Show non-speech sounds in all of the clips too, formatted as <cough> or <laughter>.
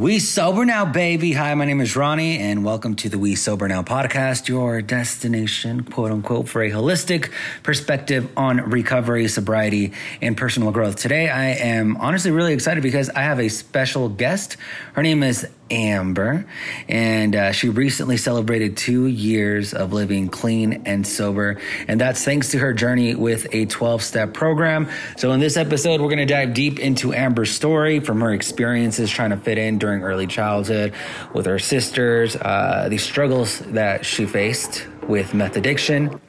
We Sober Now, baby. Hi, my name is Ronny, and welcome to the We Sober Now podcast, your destination, quote unquote, for a holistic perspective on recovery, sobriety, and personal growth. Today, I am honestly really excited because I have a special guest. Her name is Amber, and uh, she recently celebrated two years of living clean and sober. And that's thanks to her journey with a 12 step program. So, in this episode, we're going to dive deep into Amber's story from her experiences trying to fit in during early childhood with her sisters, uh, the struggles that she faced with meth addiction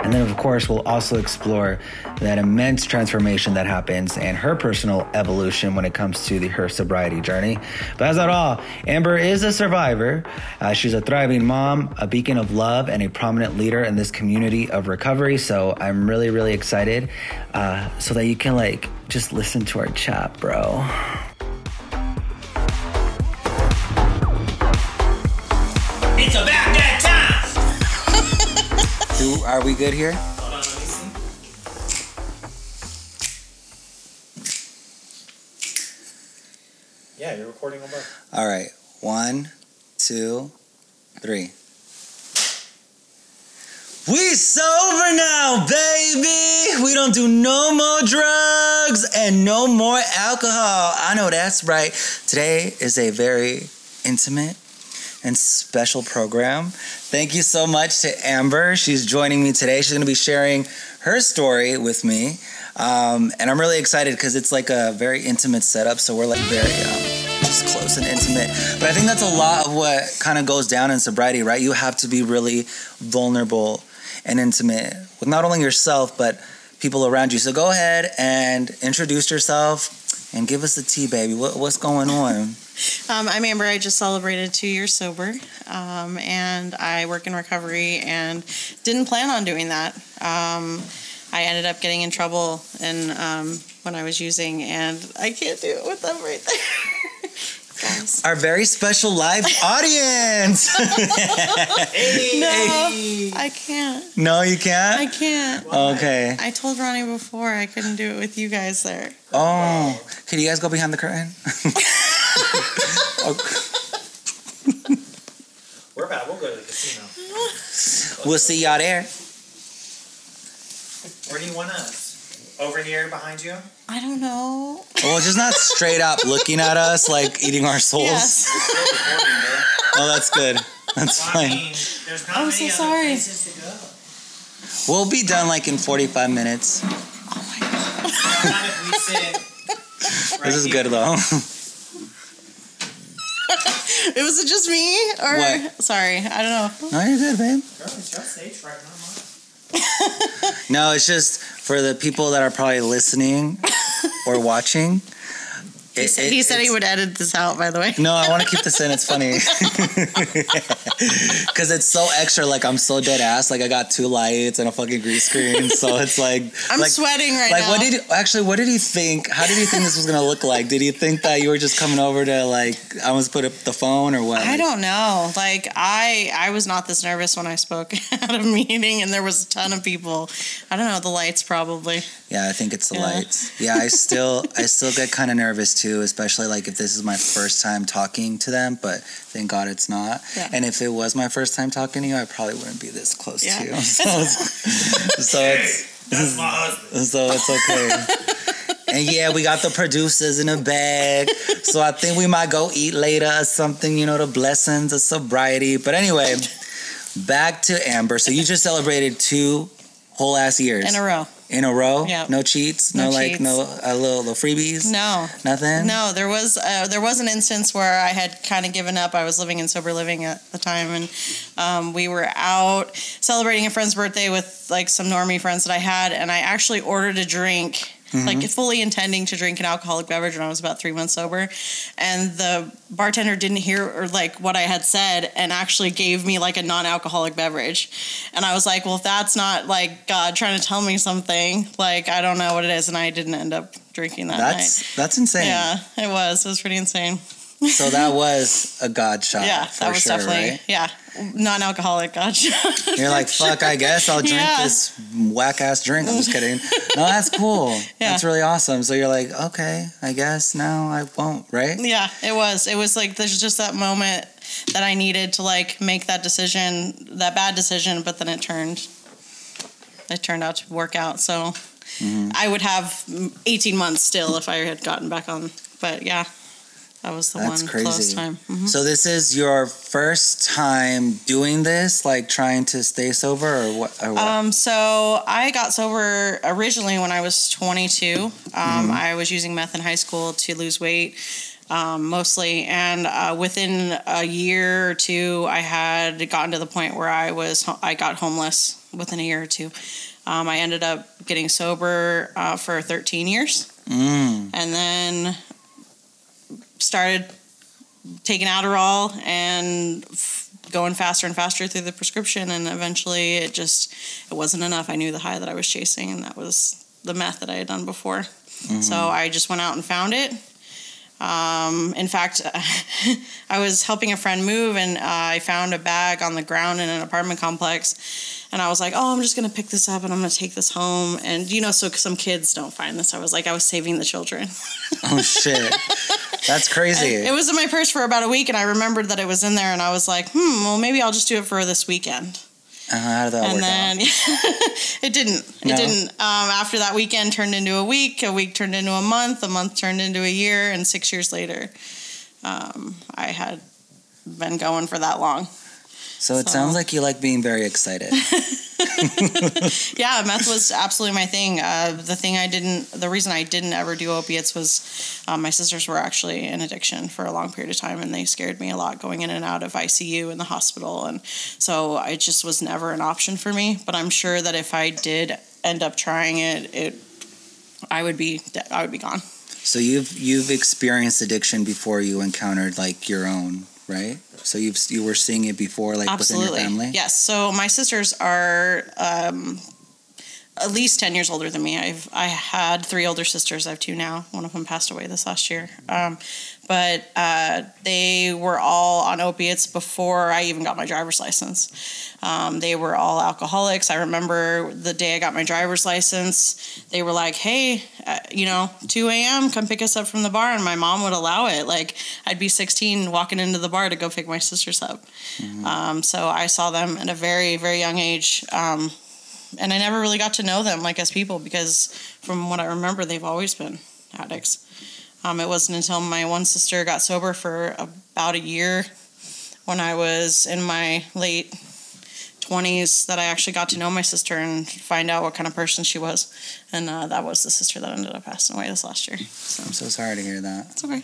and then, of course, we'll also explore that immense transformation that happens and her personal evolution when it comes to the, her sobriety journey. But that's not all. Amber is a survivor. Uh, she's a thriving mom, a beacon of love, and a prominent leader in this community of recovery. So I'm really, really excited uh, so that you can, like, just listen to our chat, bro. Are we good here? Yeah, you're recording on both. All right. One, two, three. We sober now, baby. We don't do no more drugs and no more alcohol. I know that's right. Today is a very intimate and special program. Thank you so much to Amber. She's joining me today. She's going to be sharing her story with me. Um, and I'm really excited because it's like a very intimate setup. So we're like very um, just close and intimate. But I think that's a lot of what kind of goes down in sobriety, right? You have to be really vulnerable and intimate with not only yourself, but people around you. So go ahead and introduce yourself and give us the tea, baby. What, what's going on? <laughs> Um, I'm Amber. I just celebrated two years sober, um, and I work in recovery and didn't plan on doing that. Um, I ended up getting in trouble and um, when I was using, and I can't do it with them right there. <laughs> Guys. Our very special live audience. <laughs> Hey, No, hey. I can't. no, you can't? I can't. Okay. I told Ronny before I couldn't do it with you guys there. Oh, can you guys go behind the curtain? <laughs> We're about. We'll go to the casino. we'll see y'all there. Where do you want us? Over here behind you? I don't know. Well, just not straight up looking at us like eating our souls. Yes. Still recording, bro. Oh, that's good. That's I fine. mean, not I'm many so sorry. places to go. We'll be done like in 45 minutes. Oh my god. Not if we sit. <laughs> Right This is good though. <laughs> It was it just me or What? sorry? I don't know. No, you're good, babe. Girl, it's your stage right now, mine. No, it's just for the people that are probably listening or watching. He, it- said, it- he said he would edit this out. By the way. No, I want to keep <laughs> this in. It's funny <laughs> because it's so extra. Like I'm so dead ass. Like I got two lights and a fucking green screen. So it's like I'm like, sweating right Like now. Like, what did you, actually? What did he think? How did he think this was gonna look like? Did he think that you were just coming over to like I was put up the phone or what? I don't know. Like I, I was not this nervous when I spoke <laughs> at a meeting, and there was a ton of people. I don't know. The lights probably. Yeah, I think it's the Yeah. lights. Yeah, I still <laughs> I still get kind of nervous too, especially like if this is my first time talking to them. But thank God it's not. Yeah. And if it was my first time talking to you, I probably wouldn't be this close Yeah. to you. <laughs> So it's, so it's That's my husband. so it's okay. and yeah, we got the producers in the bag. So I think we might go eat later or something, you know, the blessings of sobriety. But anyway, back to Amber. So you just celebrated two whole ass years In a row. In a row. Yep. No cheats. No, No like cheats. no uh, little, little freebies. No, Nothing. no. There was uh, there was an instance where I had kind of given up. I was living in sober living at the time, and um, we were out celebrating a friend's birthday with like some normie friends that I had, and I actually ordered a drink. Like mm-hmm. fully intending to drink an alcoholic beverage when I was about three months sober, and the bartender didn't hear or like what I had said, and actually gave me like a non-alcoholic beverage, and I was like, "Well, if that's not like God trying to tell me something, like I don't know what it is," and I didn't end up drinking that night. That's that's insane. Yeah, it was. It was pretty insane. So that <laughs> was a God shot. yeah, for that was sure, definitely right? yeah, non-alcoholic gotcha. <laughs> You're like, fuck, I guess I'll drink Yeah. this whack ass drink. I'm just kidding. <laughs> No, that's cool. Yeah. That's really awesome. So you're like, okay, I guess now I won't, right? Yeah, it was. It was like there's just that moment that I needed to like make that decision, that bad decision, but then it turned it turned out to work out. So Mm-hmm. I would have 18 months still if I had gotten back on. But yeah, that was the That's one crazy. close time. Mhm. So this is your first time doing this, like trying to stay sober, or what? Or what? Um, so I got sober originally when I was 22. Um, I was using meth in high school to lose weight, um, mostly, and uh, within a year or two, I had gotten to the point where I was I got homeless within a year or two. Um, I ended up getting sober uh, for 13 years, Mm. and then started taking Adderall and f- going faster and faster through the prescription and eventually it just it wasn't enough. I knew the high that i was chasing and that was the meth that i had done before. So i just went out and found it. Um, in fact <laughs> i was helping a friend move and uh, i found a bag on the ground in an apartment complex and i was like oh i'm just going to pick this up and i'm going to take this home. And you know so some kids don't find this. I was like i was saving the children. Oh shit, <laughs> that's crazy. it was in my purse for about a week, and I remembered that it was in there, and I was like, hmm, well, maybe I'll just do it for this weekend. Uh, how did that and work then <laughs> it didn't. It No. didn't. Um, after that weekend turned into a week, a week turned into a month, a month turned into a year, and six years later, um, I had been going for that long. So it so- sounds like you like being very excited. <laughs> Yeah, meth was absolutely my thing. Uh, the thing I didn't, the reason I didn't ever do opiates was um, my sisters were actually in addiction for a long period of time, and they scared me a lot going in and out of ICU in the hospital, and so it just was never an option for me. But I'm sure that if I did end up trying it, it, I would be, de- I would be gone. So you've you've experienced addiction before you encountered like your own, right? So you've you were seeing it before, like Absolutely. within your family. Yes. So my sisters are um, at least ten years older than me. I've I had three older sisters. I have two now. One of them passed away this last year. Um, but uh, they were all on opiates before I even got my driver's license. Um, they were all alcoholics. I remember the day I got my driver's license, they were like, "Hey, uh, you know, 2 a.m. Come pick us up from the bar," and my mom would allow it. Like I'd be 16 walking into the bar to go pick my sisters up. Um, so I saw them at a very, very young age. Um, and I never really got to know them like as people because from what I remember, they've always been addicts. Um, it wasn't until my one sister got sober for about a year when I was in my late 20s that I actually got to know my sister and find out what kind of person she was. And uh, that was the sister that ended up passing away this last year. So I'm so sorry to hear that. it's okay.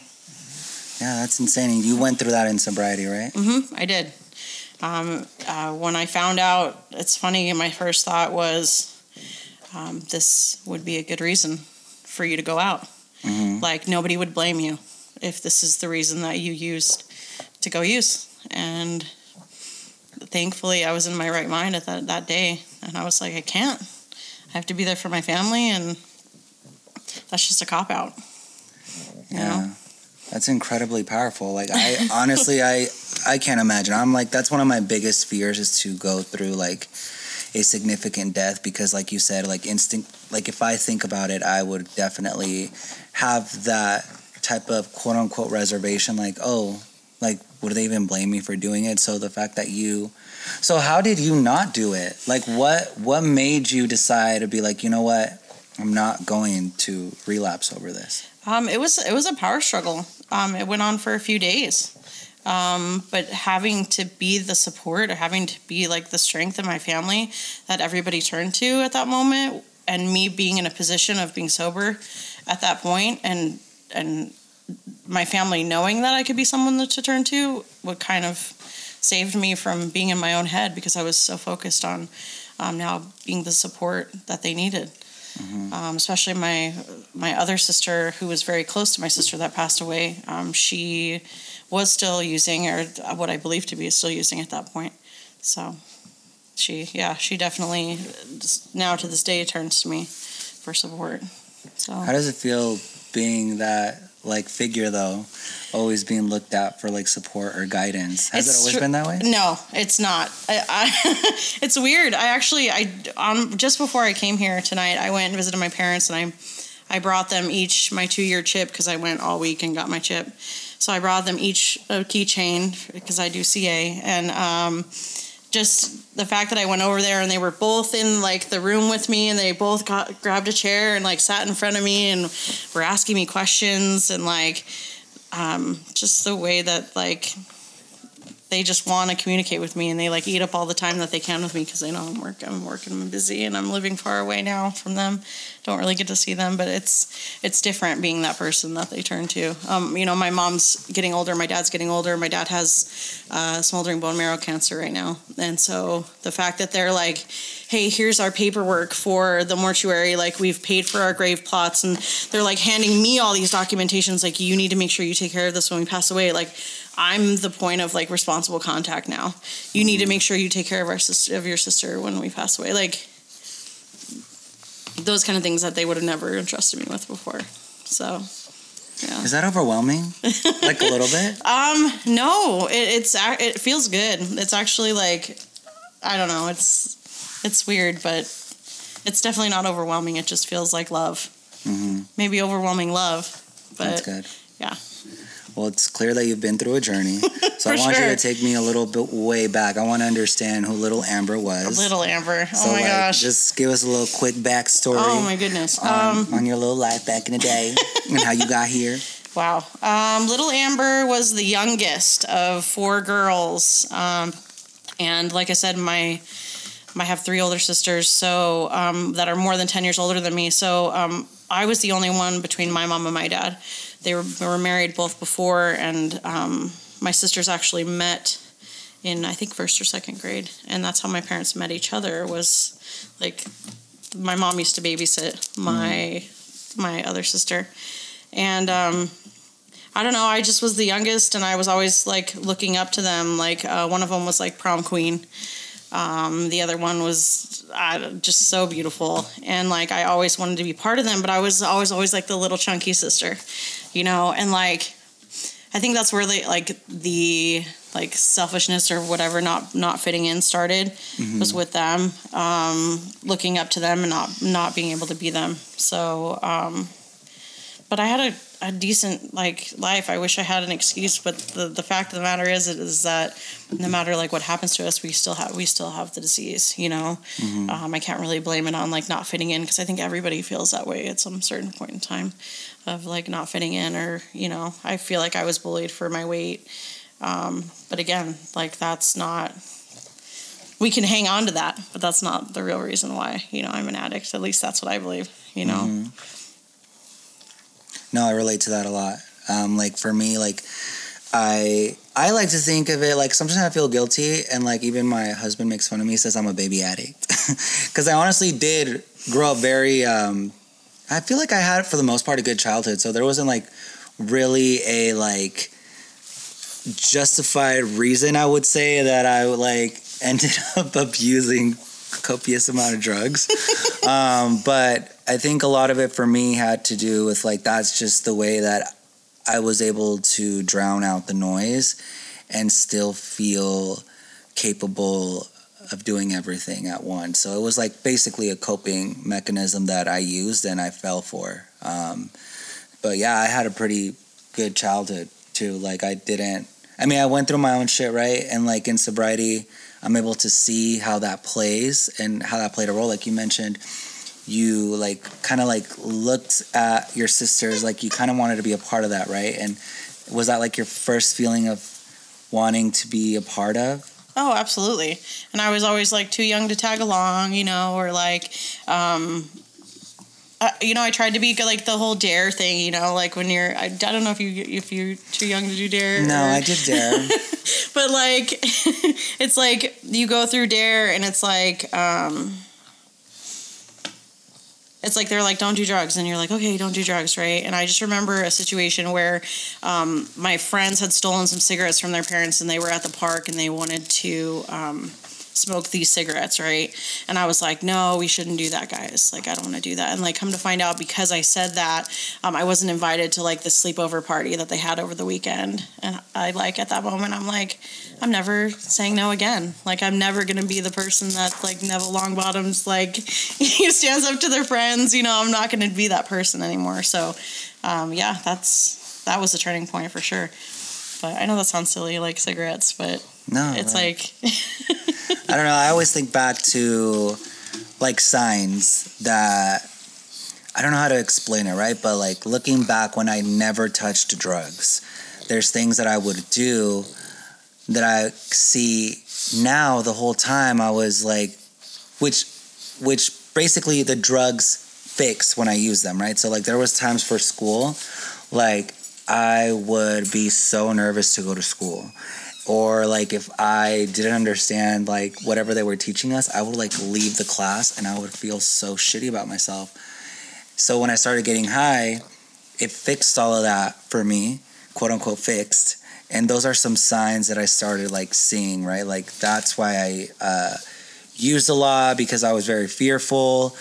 Yeah, that's insane. You went through that in sobriety, right? Mm hmm. I did. Um, uh, when I found out, it's funny. My first thought was, um, this would be a good reason for you to go out. Mhm. Like nobody would blame you if this is the reason that you used to go use. And thankfully, I was in my right mind at that that day, and I was like, I can't. I have to be there for my family, and that's just a cop out. You Yeah. know? That's incredibly powerful. Like I honestly I I can't imagine. I'm like that's one of my biggest fears is to go through like a significant death because like you said like instinct like if I think about it I would definitely have that type of quote unquote reservation like oh like would they even blame me for doing it? So the fact that you so how did you not do it? Like what what made you decide to be like you know what? I'm not going to relapse over this. Um, it was it was a power struggle. Um, it went on for a few days, um, but having to be the support or having to be like the strength of my family that everybody turned to at that moment, and me being in a position of being sober at that point, and and my family knowing that I could be someone to turn to, would kind of saved me from being in my own head because I was so focused on um, now being the support that they needed um, especially my my other sister who was very close to my sister that passed away. Um, she was still using, or what I believe to be still using at that point. So she, yeah, she definitely now to this day turns to me for support. So How does it feel being that like figure though, always being looked at for like support or guidance. Has It's it always tr- been that way? No, it's not. I, I <laughs> it's weird. I actually I um just before I came here tonight, I went and visited my parents and I I brought them each my 2-year chip because I went all week and got my chip. So I brought them each a keychain because I do CA and um just the fact that I went over there and they were both in like the room with me and they both got grabbed a chair and like sat in front of me and were asking me questions and like um, just the way that like they just want to communicate with me and they like eat up all the time that they can with me because they know I'm work I'm working I'm busy and I'm living far away now from them. Don't really get to see them, but it's it's different being that person that they turn to. Um, you know, my mom's getting older, my dad's getting older. My dad has uh, smoldering bone marrow cancer right now, and so the fact that they're like, "Hey, here's our paperwork for the mortuary. Like we've paid for our grave plots," and they're like handing me all these documentations. Like you need to make sure you take care of this when we pass away. Like I'm the point of like responsible contact now. You need to make sure you take care of our sister of your sister when we pass away. Like those kind of things that they would have never entrusted me with before. So yeah. Is that overwhelming? like a little bit? <laughs> Um, no, it, it's it feels good. It's actually like I don't know. It's it's weird, but it's definitely not overwhelming. It just feels like love. Mm-hmm. Maybe overwhelming love, but That's good. yeah. Well, it's clear that you've been through a journey. <laughs> So I want you to take me a little bit way back. I want to understand who little Amber was. little Amber. So oh my like, gosh. just give us a little quick backstory. oh my goodness. on, Um, on your little life back in the day <laughs> and how you got here. Wow. Um, little Amber was the youngest of four girls. Um, and like I said, my I have three older sisters, so um, that are more than ten years older than me. So um, I was the only one between my mom and my dad. They were, were married both before, and um, my sisters actually met in I think first or second grade, and that's how my parents met each other. Was like my mom used to babysit my my other sister, and um, I don't know. I just was the youngest, and I was always like looking up to them. Like uh, one of them was like prom queen. Um, the other one was uh, just so beautiful, and like I always wanted to be part of them. But I was always always like the little chunky sister, you know. And like I think that's where the like the like selfishness or whatever not not fitting in started was with them um looking up to them and not not being able to be them so um but i had a, a decent like life. I wish i had an excuse but the, the fact of the matter is is that no matter like what happens to us we still have we still have the disease you know? Um, i can't really blame it on like not fitting in because i think everybody feels that way at some certain point in time of like not fitting in or you know i feel like i was bullied for my weight. Um, but again like that's not we can hang on to that but that's not the real reason why you know i'm an addict. At least that's what i believe you know? Mhm. No, I relate to that a lot. Um, like for me, like I I like to think of it like sometimes I feel guilty, and like even my husband makes fun of me, says I'm a baby addict, <laughs> because I honestly did grow up very. Um, I feel like I had for the most part a good childhood, so there wasn't like really a like justified reason I would say that I like <laughs> ended up abusing copious amount of drugs. <laughs> um, but I think a lot of it for me had to do with like that's just the way that I was able to drown out the noise and still feel capable of doing everything at once. So it was like basically a coping mechanism that I used and I fell for. Um, but yeah, I had a pretty good childhood too. Like I didn't. I mean, I went through my own shit, right? And like in sobriety, I'm able to see how that plays and how that played a role. Like you mentioned, you like kind of like looked at your sisters, like you kind of wanted to be a part of that, right? And was that like your first feeling of wanting to be a part of? Oh, absolutely. And I was always like too young to tag along, you know, or like, um, uh, you know, I tried to be like the whole dare thing, you know, like when you're, I, I don't know if you if you're too young to do dare. No, or- I did dare. <laughs> but like, <laughs> it's like you go through dare, and it's like, um, it's like they're like, don't do drugs, and you're like, okay, don't do drugs, right? And I just remember a situation where um, my friends had stolen some cigarettes from their parents, and they were at the park, and they wanted to um, smoke these cigarettes, right? And I was like, no, we shouldn't do that, guys. Like, I don't want to do that. And like, come to find out, because I said that, um, I wasn't invited to like the sleepover party that they had over the weekend. And I like at that moment, I'm like, I'm never saying no again. Like, I'm never gonna be the person that like Neville Longbottom's like <laughs> he stands up to their friends. You know, I'm not gonna be that person anymore. So, um, yeah, that's that was a turning point for sure. But I know that sounds silly, like cigarettes, but No, it's like I don't know. I always think back to like signs that I don't know how to explain it, right? But like looking back when I never touched drugs, there's things that I would do that I see now the whole time I was like which which basically the drugs fix when I use them, right? So like there was times for school like I would be so nervous to go to school or like if I didn't understand like whatever they were teaching us, I would like leave the class and I would feel so shitty about myself. So when I started getting high, it fixed all of that for me, quote unquote fixed. And those are some signs that I started like seeing, right? Like that's why I uh, used a lot because I was very fearful.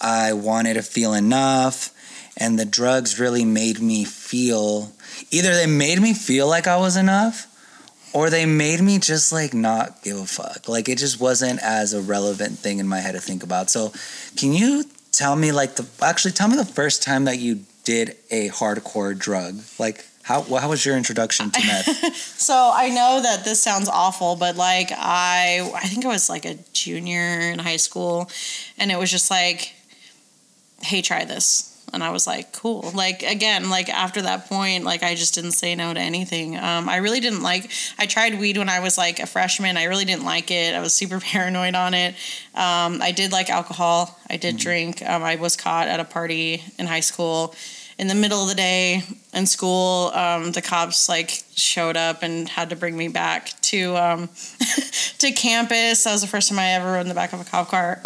I wanted to feel enough. And the drugs really made me feel either they made me feel like I was enough or they made me just like not give a fuck. Like it just wasn't as a relevant thing in my head to think about. So, can you tell me like the actually tell me the first time that you did a hardcore drug? Like how how was your introduction to meth? <laughs> So I know that this sounds awful, but like I I think I was like a junior in high school and it was just like hey try this. And I was like, cool. Like again, like after that point, like I just didn't say no to anything. Um, I really didn't like. I tried weed when I was like a freshman. I really didn't like it. I was super <laughs> paranoid on it. Um, I did like alcohol. I did drink. Um, I was caught at a party in high school in the middle of the day in school. Um, the cops like showed up and had to bring me back to um, <laughs> to campus. That was the first time I ever rode in the back of a cop car.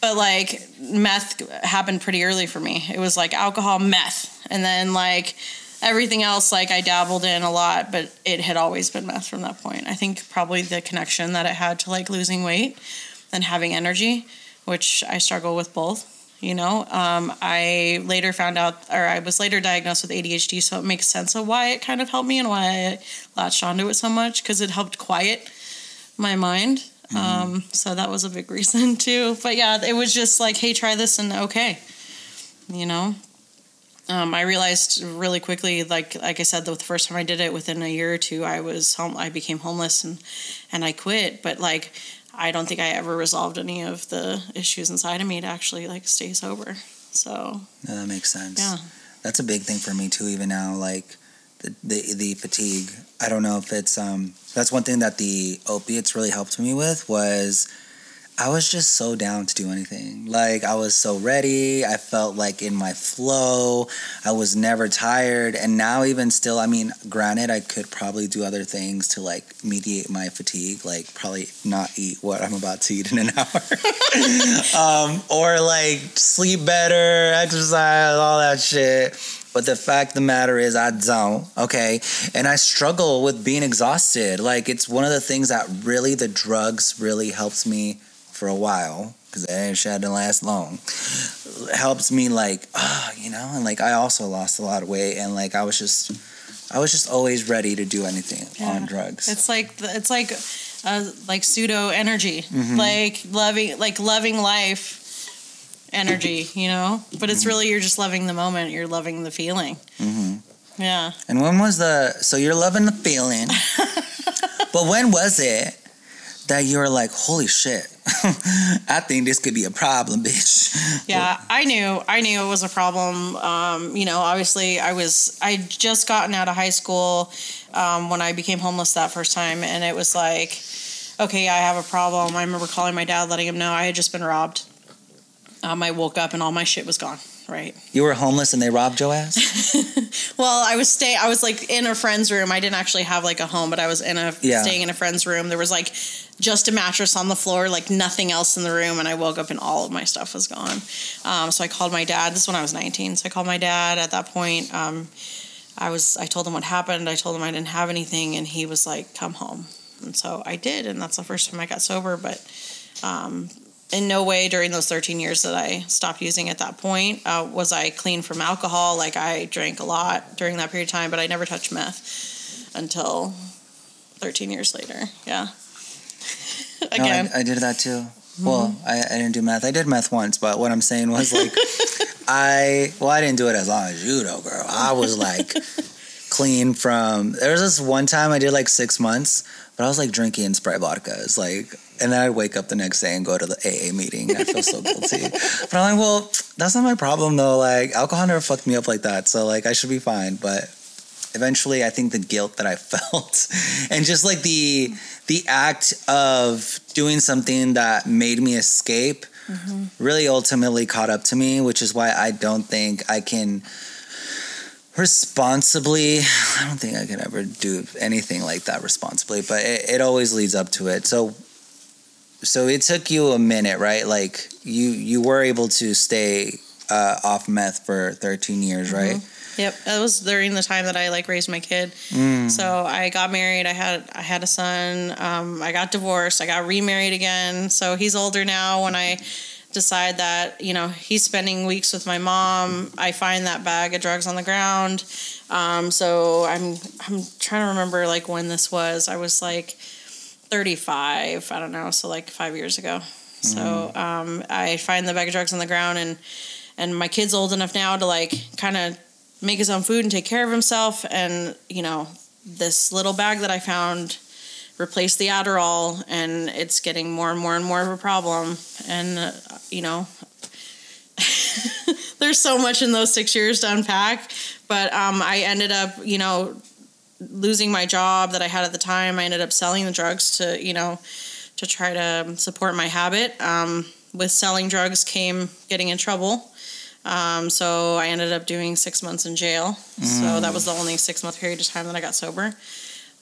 But like meth happened pretty early for me. It was like alcohol, meth, and then like everything else like I dabbled in a lot, but it had always been meth from that point. I think probably the connection that it had to like losing weight and having energy, which I struggle with both. You know, um, I later found out, or I was later diagnosed with ADHD, so it makes sense of why it kind of helped me and why I latched onto it so much because it helped quiet my mind. Um, so that was a big <laughs> reason too. But yeah, it was just like, hey, try this and okay, you know. Um, I realized really quickly, like like I said, the first time I did it, within a year or two, I was home. I became homeless and and I quit. But like, I don't think I ever resolved any of the issues inside of me to actually like stay sober. So No, that makes sense. yeah, That's a big thing for me too. Even now, like the the, fatigue. I don't know if it's um. That's one thing that the opiates really helped me with was. I was just so down to do anything. Like I was so ready. I felt like in my flow. I was never tired. And now even still, I mean, granted I could probably do other things to like mediate my fatigue, like probably not eat what I'm about to eat in an <laughs> hour. um, or like sleep better, exercise, all that shit. But the fact of the matter is, I don't. Okay. And I struggle with being exhausted. Like, it's one of the things that really the drugs really helps me for a while because that shit didn't last long. Helps me, like, ah, <sighs> you know, and like I also lost a lot of weight and like I was just. I was just always ready to do anything on drugs. it's like the- it's like uh, like pseudo energy, Mm-hmm. like loving like loving life energy, you know. But it's really you're just loving the moment. You're loving the feeling. hmm Yeah. And when was the so you're loving the feeling, <laughs> but when was it that you were like, holy shit, <laughs> I think this could be a problem, bitch. Yeah, I knew. I knew it was a problem. Um, you know, obviously, I was. I just gotten out of high school um, when I became homeless that first time, and it was like, okay, I have a problem. I remember calling my dad, letting him know I had just been robbed. Um, I woke up and all my shit was gone. Right. You were homeless and they robbed your ass. <laughs> Well, I was stay. I was like in a friend's room. I didn't actually have like a home, but I was in a Yeah. staying in a friend's room. There was like just a mattress on the floor, like nothing else in the room, and I woke up and all of my stuff was gone. Um, so I called my dad. This is when I was 19. So I called my dad. At that point, um, I was. I told him what happened. I told him I didn't have anything, and he was like, "Come home." And so I did, and that's the first time I got sober. But um, in no way during those 13 years that I stopped using at that point uh, was I clean from alcohol. Like I drank a lot during that period of time, but I never touched meth until 13 years later. Yeah. Again. <laughs> No, I, I did that too. Well, Mm-hmm. I, I didn't do meth. I did meth once, but what I'm saying was like, <laughs> I well, I didn't do it as long as you, though, girl. I was like <laughs> clean from. There was this one time I did like six months, but I was like drinking Sprite vodka. It's like, and then I'd wake up the next day and go to the AA meeting. I feel so guilty, but I'm like, well, that's not my problem though. Like alcohol never fucked me up like that, so like I should be fine. But eventually i think the guilt that i <laughs> felt and just like the the act of doing something that made me escape mm-hmm. really ultimately caught up to me which is why i don't think i can responsibly i don't think i can ever do anything like that responsibly but it, it always leads up to it so so it took you a minute right like you you were able to stay uh, off meth for 13 years right Yep, that was during the time that I like raised my kid. So I got married. I had I had a son. Um, I got divorced. I got remarried again. So he's older now. When I decide that you know he's spending weeks with my mom, I find that bag of drugs on the ground. Um, so I'm I'm trying to remember like when this was. I was like 35. I don't know. So like five years ago. So um, I find the bag of drugs on the ground and and my kid's old enough now to like kind of make his own food and take care of himself and you know this little bag that i found replaced the adderall and it's getting more and more and more of a problem and uh, you know <laughs> there's so much in those six years to unpack but um, i ended up you know losing my job that i had at the time i ended up selling the drugs to you know to try to support my habit um, with selling drugs came getting in trouble um, so I ended up doing six months in jail. So that was the only six month period of time that I got sober.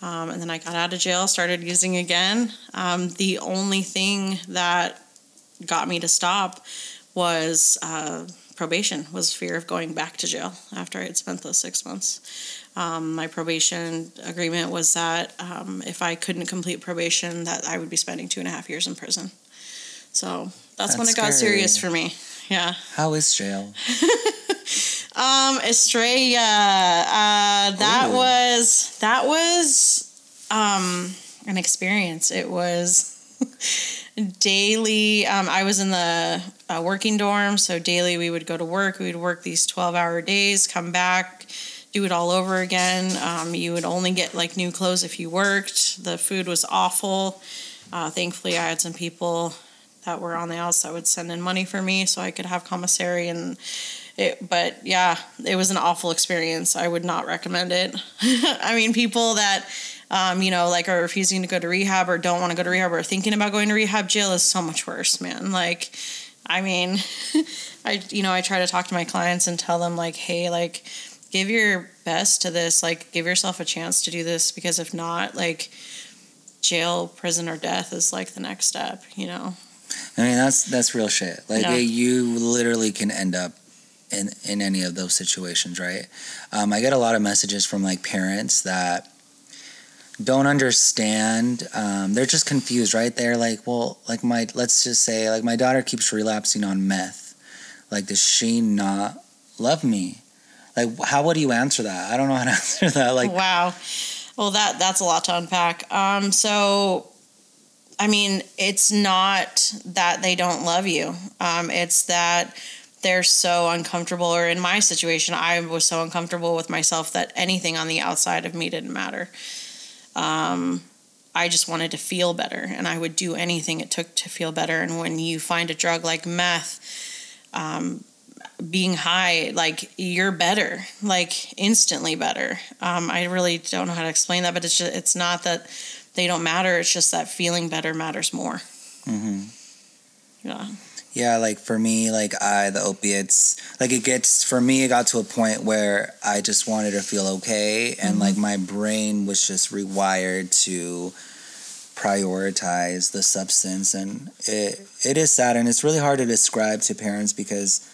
Um, and then I got out of jail, started using again. Um, the only thing that got me to stop was uh, probation, was fear of going back to jail after I had spent those six months. Um, my probation agreement was that um, if I couldn't complete probation, that I would be spending two and a half years in prison. So that's, when That's it got scary. serious for me. Yeah. how is jail <laughs> Um, Estrella. Uh, that Ooh. was that was um an experience. It was <laughs> daily. Um, I was in the uh, working dorm, so daily we would go to work. We would work these twelve hour days, come back, do it all over again. Um, you would only get like new clothes if you worked. The food was awful. Uh, thankfully, I had some people that were on the outs that would send in money for me so I could have commissary and it, but yeah, it was an awful experience. I would not recommend it. <laughs> I mean, people that, um, you know, like are refusing to go to rehab or don't want to go to rehab or thinking about going to rehab, jail is so much worse, man. Like, I mean, <laughs> I, you know, I try to talk to my clients and tell them, like, hey, like, give your best to this. Like, give yourself a chance to do this because if not, like, jail, prison, or death is like the next step, you know? I mean, that's that's real shit. Like Yeah. you literally can end up in in any of those situations, right? Um, I get a lot of messages from like parents that don't understand. Um, they're just confused, right? They're like, well, like my let's just say like my daughter keeps relapsing on meth. Like, does she not love me? Like, how would you answer that? I don't know how to <laughs> answer that. Like, wow. Well, that that's a lot to unpack. Um, so, I mean, it's not that they don't love you. Um, it's that they're so uncomfortable. Or in my situation, I was so uncomfortable with myself that anything on the outside of me didn't matter. Um, I just wanted to feel better, and I would do anything it took to feel better. And when you find a drug like meth, um, being high, like you're better, like instantly better. Um, I really don't know how to explain that, but it's just it's not that they don't matter. It's just that feeling better matters more. Mm-hmm. Yeah. Yeah, like for me, like I the opiates, like it gets for me, it got to a point where I just wanted to feel okay, and like my brain was just rewired to prioritize the substance, and it it is sad, and it's really hard to describe to parents because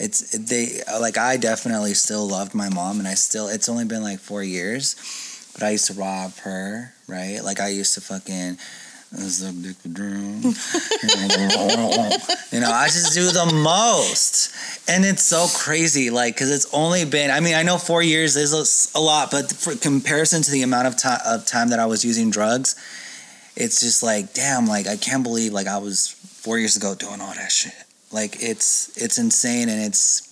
it's they like I definitely still loved my mom, and I still it's only been like four years, but I used to rob her, right? Like I used to fucking. <laughs> you know, I just do the most, and it's so crazy. Like, cause it's only been. I mean, I know four years is a, a lot, but for comparison to the amount of time of time that I was using drugs, it's just like, damn. Like, I can't believe like I was four years ago doing all that shit. Like, it's it's insane, and it's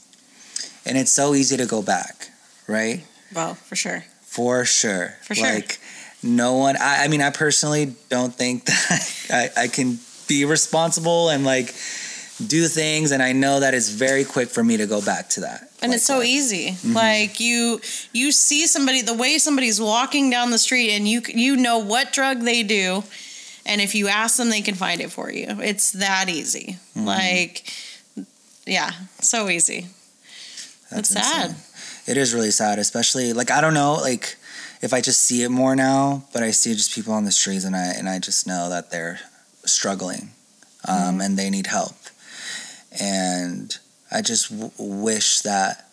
and it's so easy to go back, right? Well, for sure. For sure. For sure. Like no one I, I mean I personally don't think <laughs> that I, I can be responsible and like do things and I know that it's very quick for me to go back to that. and Like, it's so easy Mm-hmm. like you you see somebody the way somebody's walking down the street and you you know what drug they do and if you ask them they can find it for you it's that easy Mm-hmm. like yeah so easy that's it's sad. It is really sad, especially like I don't know, like if I just see it more now, but I see just people on the streets and I and I just know that they're struggling um, Mm-hmm. and they need help. And I just w- wish that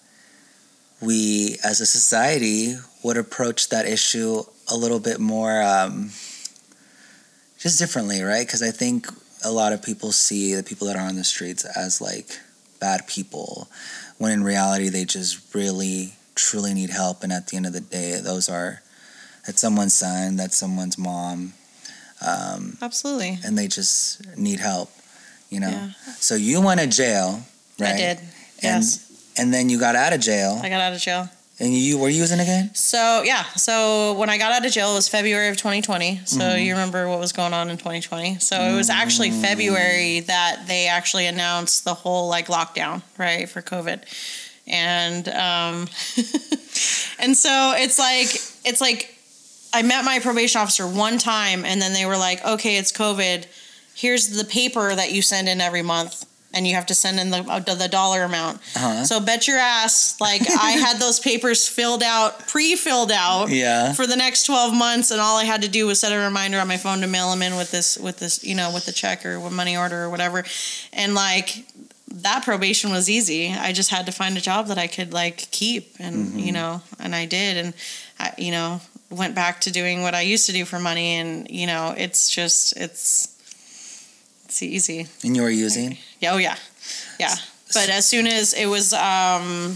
we as a society would approach that issue a little bit more um, just differently, right? Because I think a lot of people see the people that are on the streets as like bad people when in reality they just really truly need help and at the end of the day those are that's someone's son that's someone's mom um, absolutely. and they just need help you know? Yeah. so you went to jail right? i did. And yes. and then you got out of jail. I got out of jail and you were using again So yeah, so when I got out of jail, it was February of 2020. So Mm-hmm. you remember what was going on in 2020. So it was actually Mm. February that they actually announced the whole like lockdown, right, for COVID, and um, <laughs> and so it's like it's like I met my probation officer one time, and then they were like, okay, it's COVID. Here's the paper that you send in every month. And you have to send in the uh, the dollar amount. Uh-huh. So bet your ass, like I <laughs> had those papers filled out, pre-filled out, Yeah. for the next twelve months, and all I had to do was set a reminder on my phone to mail them in with this, with this, you know, with the check or with money order or whatever, and like that probation was easy. I just had to find a job that I could like keep, and you know, and I did, and I, you know, went back to doing what I used to do for money, and you know, it's just it's it's easy. and you were using Yeah, oh yeah, yeah. But as soon as it was, um,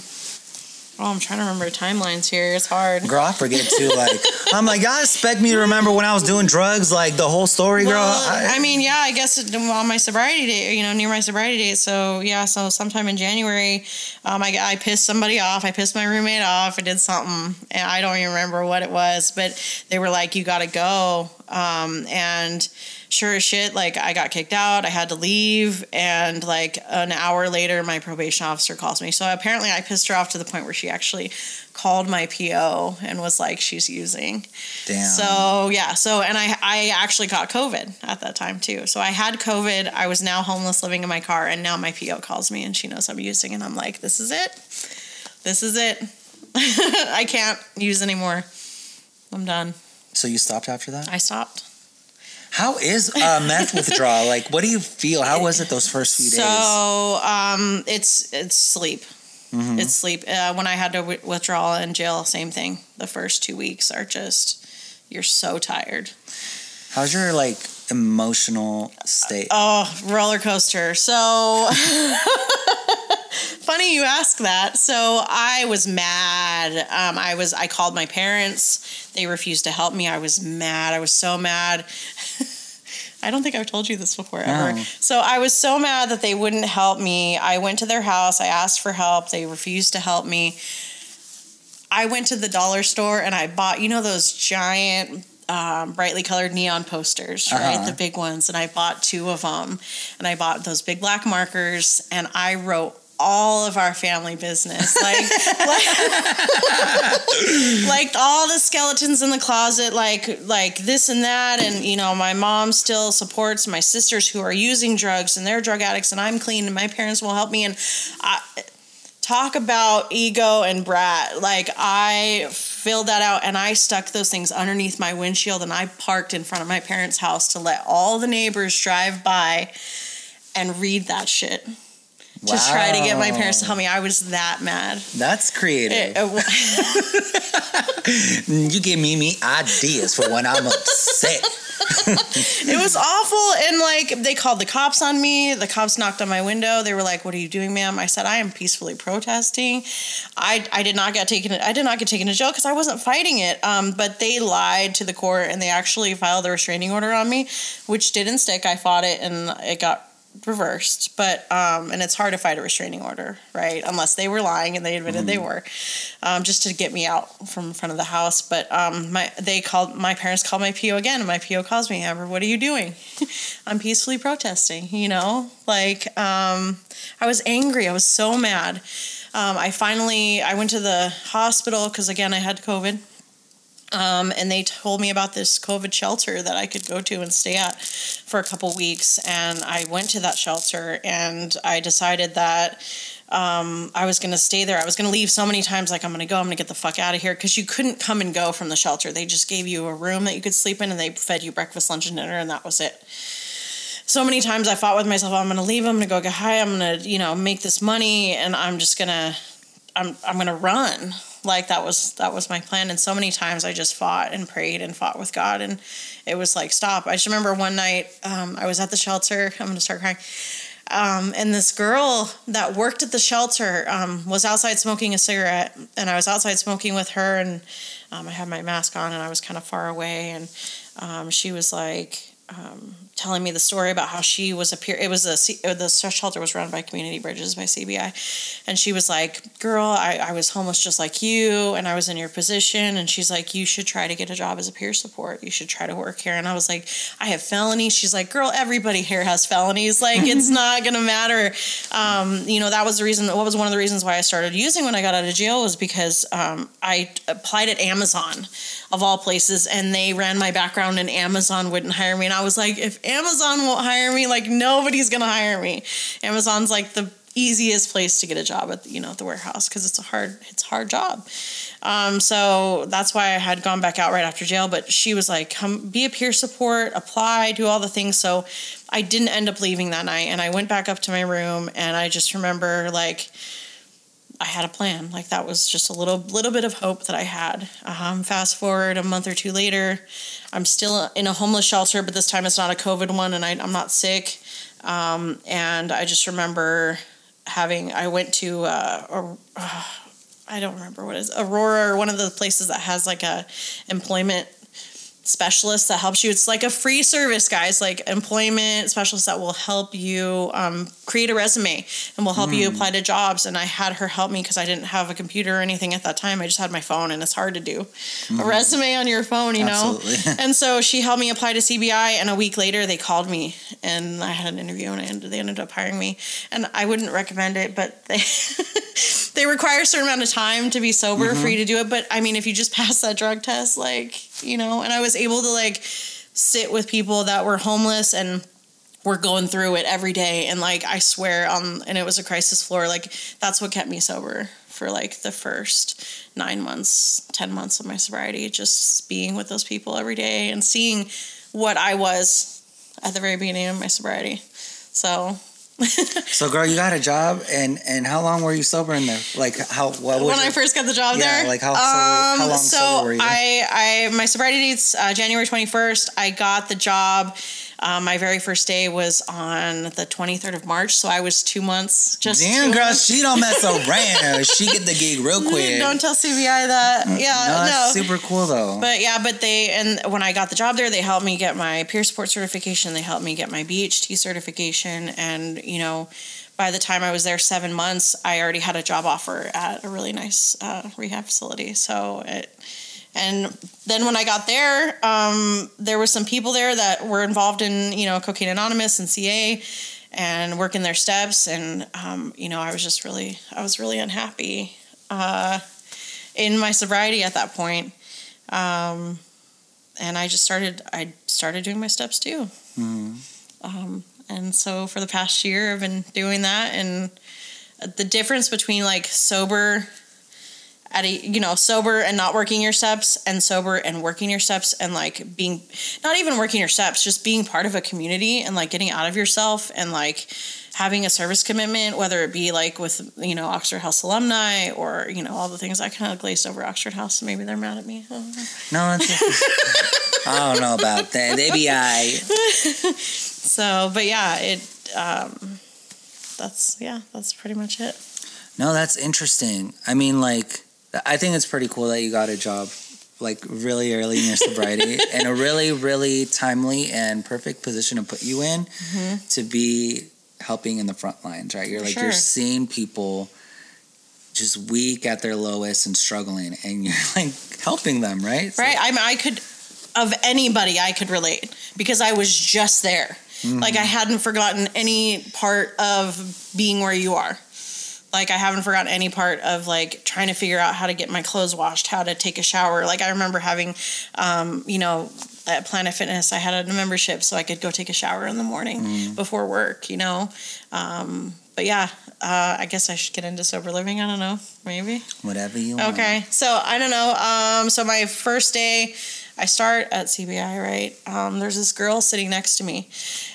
oh, I'm trying to remember timelines here. It's hard. girl i forget too <laughs> like i'm like y'all expect me to remember when i was doing drugs like the whole story girl Well, I- I, mean, yeah, I guess it- on my sobriety date, you know, near my sobriety date. So yeah, so sometime in January, um, I, I pissed somebody off. I pissed my roommate off. I did something, and I don't even remember what it was, but they were like, "You got to go," um, and sure as shit, like I got kicked out. I had to leave, and like an hour later, my probation officer calls me. So apparently, I pissed her off to the point where she actually called my PO and was like, "She's using." damn So yeah, so and I I actually got COVID at that time too. So I had COVID. I was now homeless, living in my car, and now my PO calls me and she knows I'm using, and I'm like, this is it, this is it. <laughs> I can't use anymore. I'm done. So you stopped after that I stopped. How is uh, meth <laughs> withdrawal? Like, what do you feel? How was it those first few days? So um, it's it's sleep. Mm-hmm. It's sleep. Uh, when I had to w- withdraw in jail, same thing. The first two weeks are just you're so tired. How's your like emotional state? Oh, roller coaster. So <laughs> funny you ask that. So I was mad. Um, I was. I called my parents. They refused to help me. I was mad. I was so mad. <laughs> I don't think I've told you this before ever. No. So I was so mad that they wouldn't help me. I went to their house. I asked for help. They refused to help me. I went to the dollar store and I bought, you know, those giant, um, brightly colored neon posters, right? Uh-huh. The big ones. And I bought two of them. And I bought those big black markers and I wrote all of our family business. <laughs> Like, like, like all the skeletons in the closet, like, like this and that. And, you know, my mom still supports my sisters who are using drugs and they're drug addicts and I'm clean and my parents will help me. And I, talk about ego and brat. Like I filled that out and I stuck those things underneath my windshield and I parked in front of my parents' house to let all the neighbors drive by and read that shit. to try to get my parents to Wow. help me. I was that mad. That's creative. It- it- <laughs> <laughs> you give me me ideas for when I'm upset. It was awful and like they called the cops on me. The cops knocked on my window. They were like what are you doing ma'am? I said i am peacefully protesting. I i did not get taken i did not get taken to jail because i wasn't fighting it um but they lied to the court and they actually filed a restraining order on me which didn't stick. I fought it and it got reversed but um and it's hard to fight a restraining order right unless they were lying and they admitted they were um, just to get me out from in front of the house. But um, my they called my parents called my PO again, and my PO calls me, Amber, what are you doing? <laughs> I'm peacefully protesting. You know, like um, I was angry. I was so mad. Um, I finally I went to the hospital because again I had COVID. Um, and they told me about this COVID shelter that I could go to and stay at for a couple weeks. And I went to that shelter and I decided that um, I was going to stay there. I was going to leave so many times, like, I'm going to go, I'm going to get the fuck out of here. Because you couldn't come and go from the shelter. They just gave you a room that you could sleep in and they fed you breakfast, lunch, and dinner, and that was it. So many times I fought with myself, I'm going to leave, I'm going to go get high, I'm going to, you know, make this money, and I'm just going to, I'm, I'm going to run. Like that was that was my plan, and so many times I just fought and prayed and fought with God, and it was like stop. I just remember one night um, I was at the shelter. I'm gonna start crying. Um, and this girl that worked at the shelter um, was outside smoking a cigarette, and I was outside smoking with her, and um, I had my mask on, and I was kind of far away, and um, she was like um, telling me the story about how she was a peer. It was a uh, the shelter was run by Community Bridges by CBI, and she was like, "Girl, I, I was homeless just like you, and I was in your position." And she's like, "You should try to get a job as a peer support. You should try to work here." And I was like, "I have felonies." She's like, "Girl, everybody here has felonies. <laughs> Like, it's not gonna matter." Um, you know, that was the reason. What was one of the reasons why I started using when I got out of jail was because um, I applied at Amazon, of all places, and they ran my background, and Amazon wouldn't hire me. And I was like, if Amazon won't hire me, like nobody's gonna hire me. Amazon's like the easiest place to get a job at you know at the warehouse because it's a hard it's a hard job. Um, so that's why I had gone back out right after jail. But she was like, come be a peer support, apply, do all the things. So I didn't end up leaving that night, and I went back up to my room, and I just remember like. I had a plan. Like that was just a little little bit of hope that I had. Um, fast forward a month or two later, I'm still in a homeless shelter, but this time it's not a COVID one, and I, I'm not sick. Um, and I just remember having. I went to. Uh, or, uh, I don't remember what is Aurora or one of the places that has like a employment specialist that helps you. It's like a free service, guys, like employment specialist that will help you um, create a resume and will help you hmm. apply to jobs. And I had her help me because I didn't have a computer or anything at that time. I just had my phone, and it's hard to do a hmm. resume on your phone, you know. Absolutely. <laughs> and so she helped me apply to CBI, and a week later they called me, and I had an interview, and I ended, they ended up hiring me. And I wouldn't recommend it, but <laughs> they they require a certain amount of time to be sober for mm-hmm. you to do it. But I mean, if you just <laughs> pass that drug test, like you know, and I was able to like sit with people that were homeless and were going through it every day, and like I swear on, and it was a crisis floor. Like that's what kept me sober for like the first nine months, ten months of my sobriety, just being with those people every day and seeing what I was at the very beginning of my sobriety. So <laughs> So, girl, you got a job, and and how long were you sober in there? Like, how what was when I first got the job Yeah, there. like how sober- how long so sober were you? I, I, my sobriety date's uh, January twenty first. I got the job. Um, my very first day was on the twenty third of March, so I was two months. Just Damn, girl, months. she don't mess <laughs> around. she get the gig real quick. Don't tell CBI that. Yeah, no, no. super cool though. But yeah, but they and when I got the job there, they helped me get my peer support certification. They helped me get my BHT certification, and you know, by the time I was there seven months, I already had a job offer at a really nice uh, rehab facility. So it. And then when I got there, um, there were some people there that were involved in, you know, Cocaine Anonymous and CA and working their steps. And, um, you know, I was just really, I was really unhappy uh, in my sobriety at that point. Um, and I just started, I started doing my steps too. Hmm. Um, and so for the past year, I've been doing that. And the difference between like sober at a you know sober and not working your steps and sober and working your steps and like being not even working your steps just being part of a community and like getting out of yourself and like having a service commitment, whether it be like with you know Oxford House alumni or you know all the things. I kind of glazed over Oxford House. Maybe they're mad at me. I. No, I don't know about that. They be I. <laughs> So, but yeah, it. Um, that's yeah, that's pretty much it. No, that's interesting. I mean, like, I think it's pretty cool that you got a job like really early in your sobriety <laughs> and a really, really timely and perfect position to put you in mm-hmm. to be helping in the front lines, right? You're like, sure. you're seeing people just weak at their lowest and struggling, and <laughs> you're like helping them, right? So- Right. I mean, I could, of anybody, I could relate because I was just there. Mm-hmm. Like I hadn't forgotten any part of being where you are. Like I haven't forgotten any part of like trying to figure out how to get my clothes washed, how to take a shower. Like I remember having, um, you know, at Planet Fitness, I had a membership so I could go take a shower in the morning before work. You know, um, but yeah, uh, I guess I should get into sober living. I don't know, maybe. Whatever you want. Okay, so I don't know. Um, so my first day, I start at CBI. Right, um, there's this girl sitting next to me,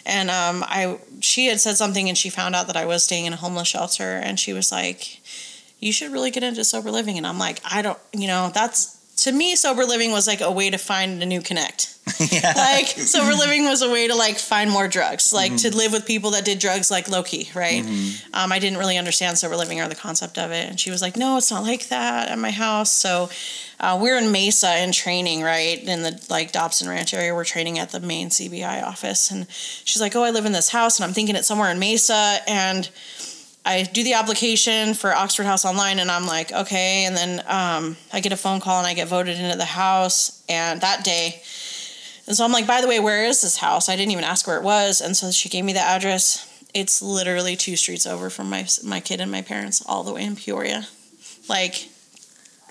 and um, I she had said something, and she found out that I was staying in a homeless shelter, and she was like, "You should really get into sober living." And I'm like, I don't, you know, that's to me, sober living was like a way to find a new connect. <laughs> Yeah. like sober living was a way to like find more drugs like to live with people that did drugs like low-key right? Um, i didn't really understand sober living or the concept of it and she was like no it's not like that at my house. So uh, we're in mesa in training right in the like dobson ranch area. We're training at the main cbi office and she's like oh i live in this house and i'm thinking it's somewhere in mesa and I do the application for Oxford House Online, and I'm like, okay. And then um, I get a phone call, and I get voted into the house. And that day, and so I'm like, by the way, where is this house? I didn't even ask where it was. And so she gave me the address. It's literally two streets over from my my kid and my parents, all the way in Peoria, like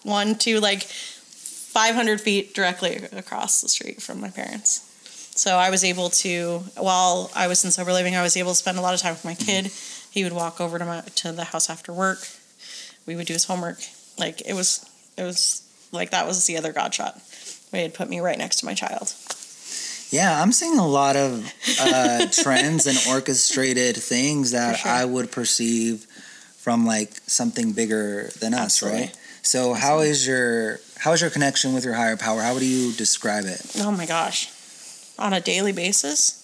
one, two, like 500 feet directly across the street from my parents. So I was able to, while I was in sober living, I was able to spend a lot of time with my kid. He would walk over to my to the house after work. We would do his homework. Like it was, it was like that was the other God shot. They had put me right next to my child. Yeah, I'm seeing a lot of uh, <laughs> trends and orchestrated things that sure. I would perceive from like something bigger than us, Absolutely. right? So how is your how is your connection with your higher power? How would you describe it? Oh my gosh, on a daily basis,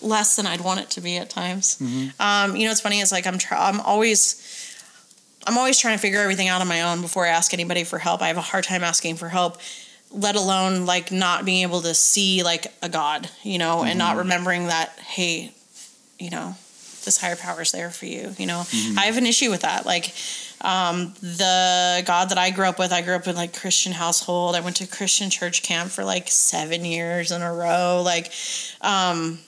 less than I'd want it to be at times. Um, you know, it's funny is like I'm try- I'm always. I'm always trying to figure everything out on my own before I ask anybody for help. I have a hard time asking for help, let alone like not being able to see like a God, you know, and not remembering that, hey, you know, this higher power is there for you. You know, I have an issue with that. Like, um, the God that I grew up with, I grew up in like Christian household. I went to Christian church camp for like seven years in a row. Like, um,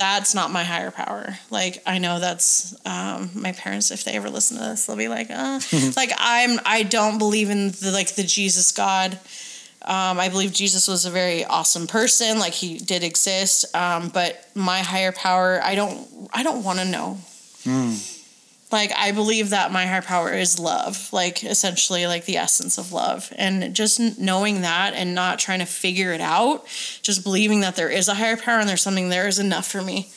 that's not my higher power. Like, I know that's um, my parents. If they ever listen to this, they'll be like, uh, <laughs> like I'm. I don't believe in the like the Jesus God. Um, I believe Jesus was a very awesome person. Like he did exist. Um, but my higher power, I don't. I don't want to know. Like I believe that my higher power is love. Like essentially, like the essence of love, and just knowing that and not trying to figure it out, just believing that there is a higher power and there's something there is enough for me,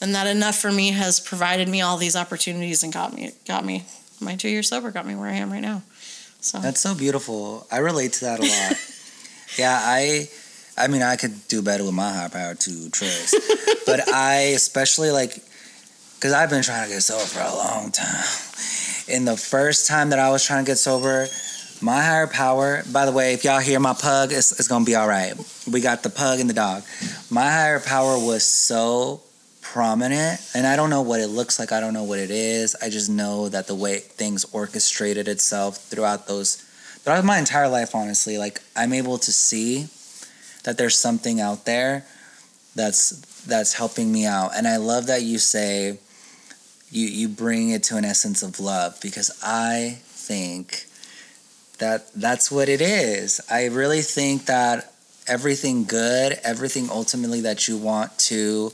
and that enough for me has provided me all these opportunities and got me got me my two years sober got me where I am right now. So That's so beautiful. I relate to that a lot. <laughs> yeah, I I mean I could do better with my higher power too, trust. <laughs> but I especially like because I've been trying to get sober for a long time. And the first time that I was trying to get sober, my higher power, by the way, if y'all hear my pug, it's, it's gonna be all right. We got the pug and the dog. My higher power was so prominent, and I don't know what it looks like, I don't know what it is. I just know that the way things orchestrated itself throughout those, throughout my entire life, honestly, like I'm able to see that there's something out there that's that's helping me out and i love that you say you you bring it to an essence of love because i think that that's what it is. I really think that everything good everything ultimately that you want to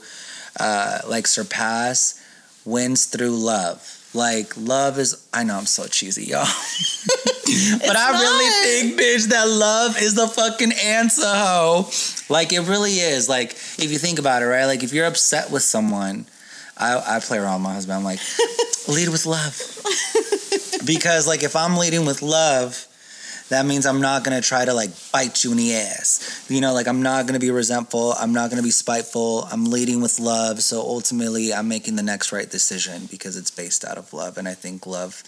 uh, like surpass wins through love. Like love is i know i'm so cheesy y'all. <laughs> But i not. really think bitch that love is the fucking answer ho. Like it really is. Like if you think about it right? Like if you're upset with someone I, I play around with my husband. I'm like, <laughs> lead with love. because like if I'm leading with love, that means I'm not gonna try to like bite you in the ass. You know, like I'm not gonna be resentful. I'm not gonna be spiteful. I'm leading with love. So ultimately, I'm making the next right decision because it's based out of love. And I think love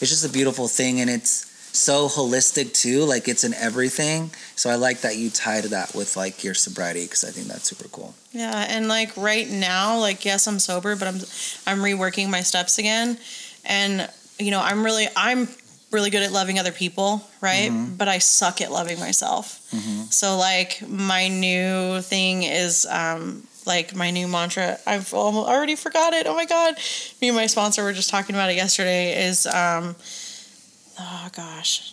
is just a beautiful thing, and it's so holistic too. Like it's in everything. So I like that you tied that with like your sobriety because I think that's super cool. Yeah, and like right now, like yes, I'm sober, but I'm I'm reworking my steps again, and you know I'm really I'm really good at loving other people, right? But I suck at loving myself. So like my new thing is um like my new mantra. I've already forgot it. Oh my god! Me and my sponsor were just talking about it yesterday. Is um oh gosh,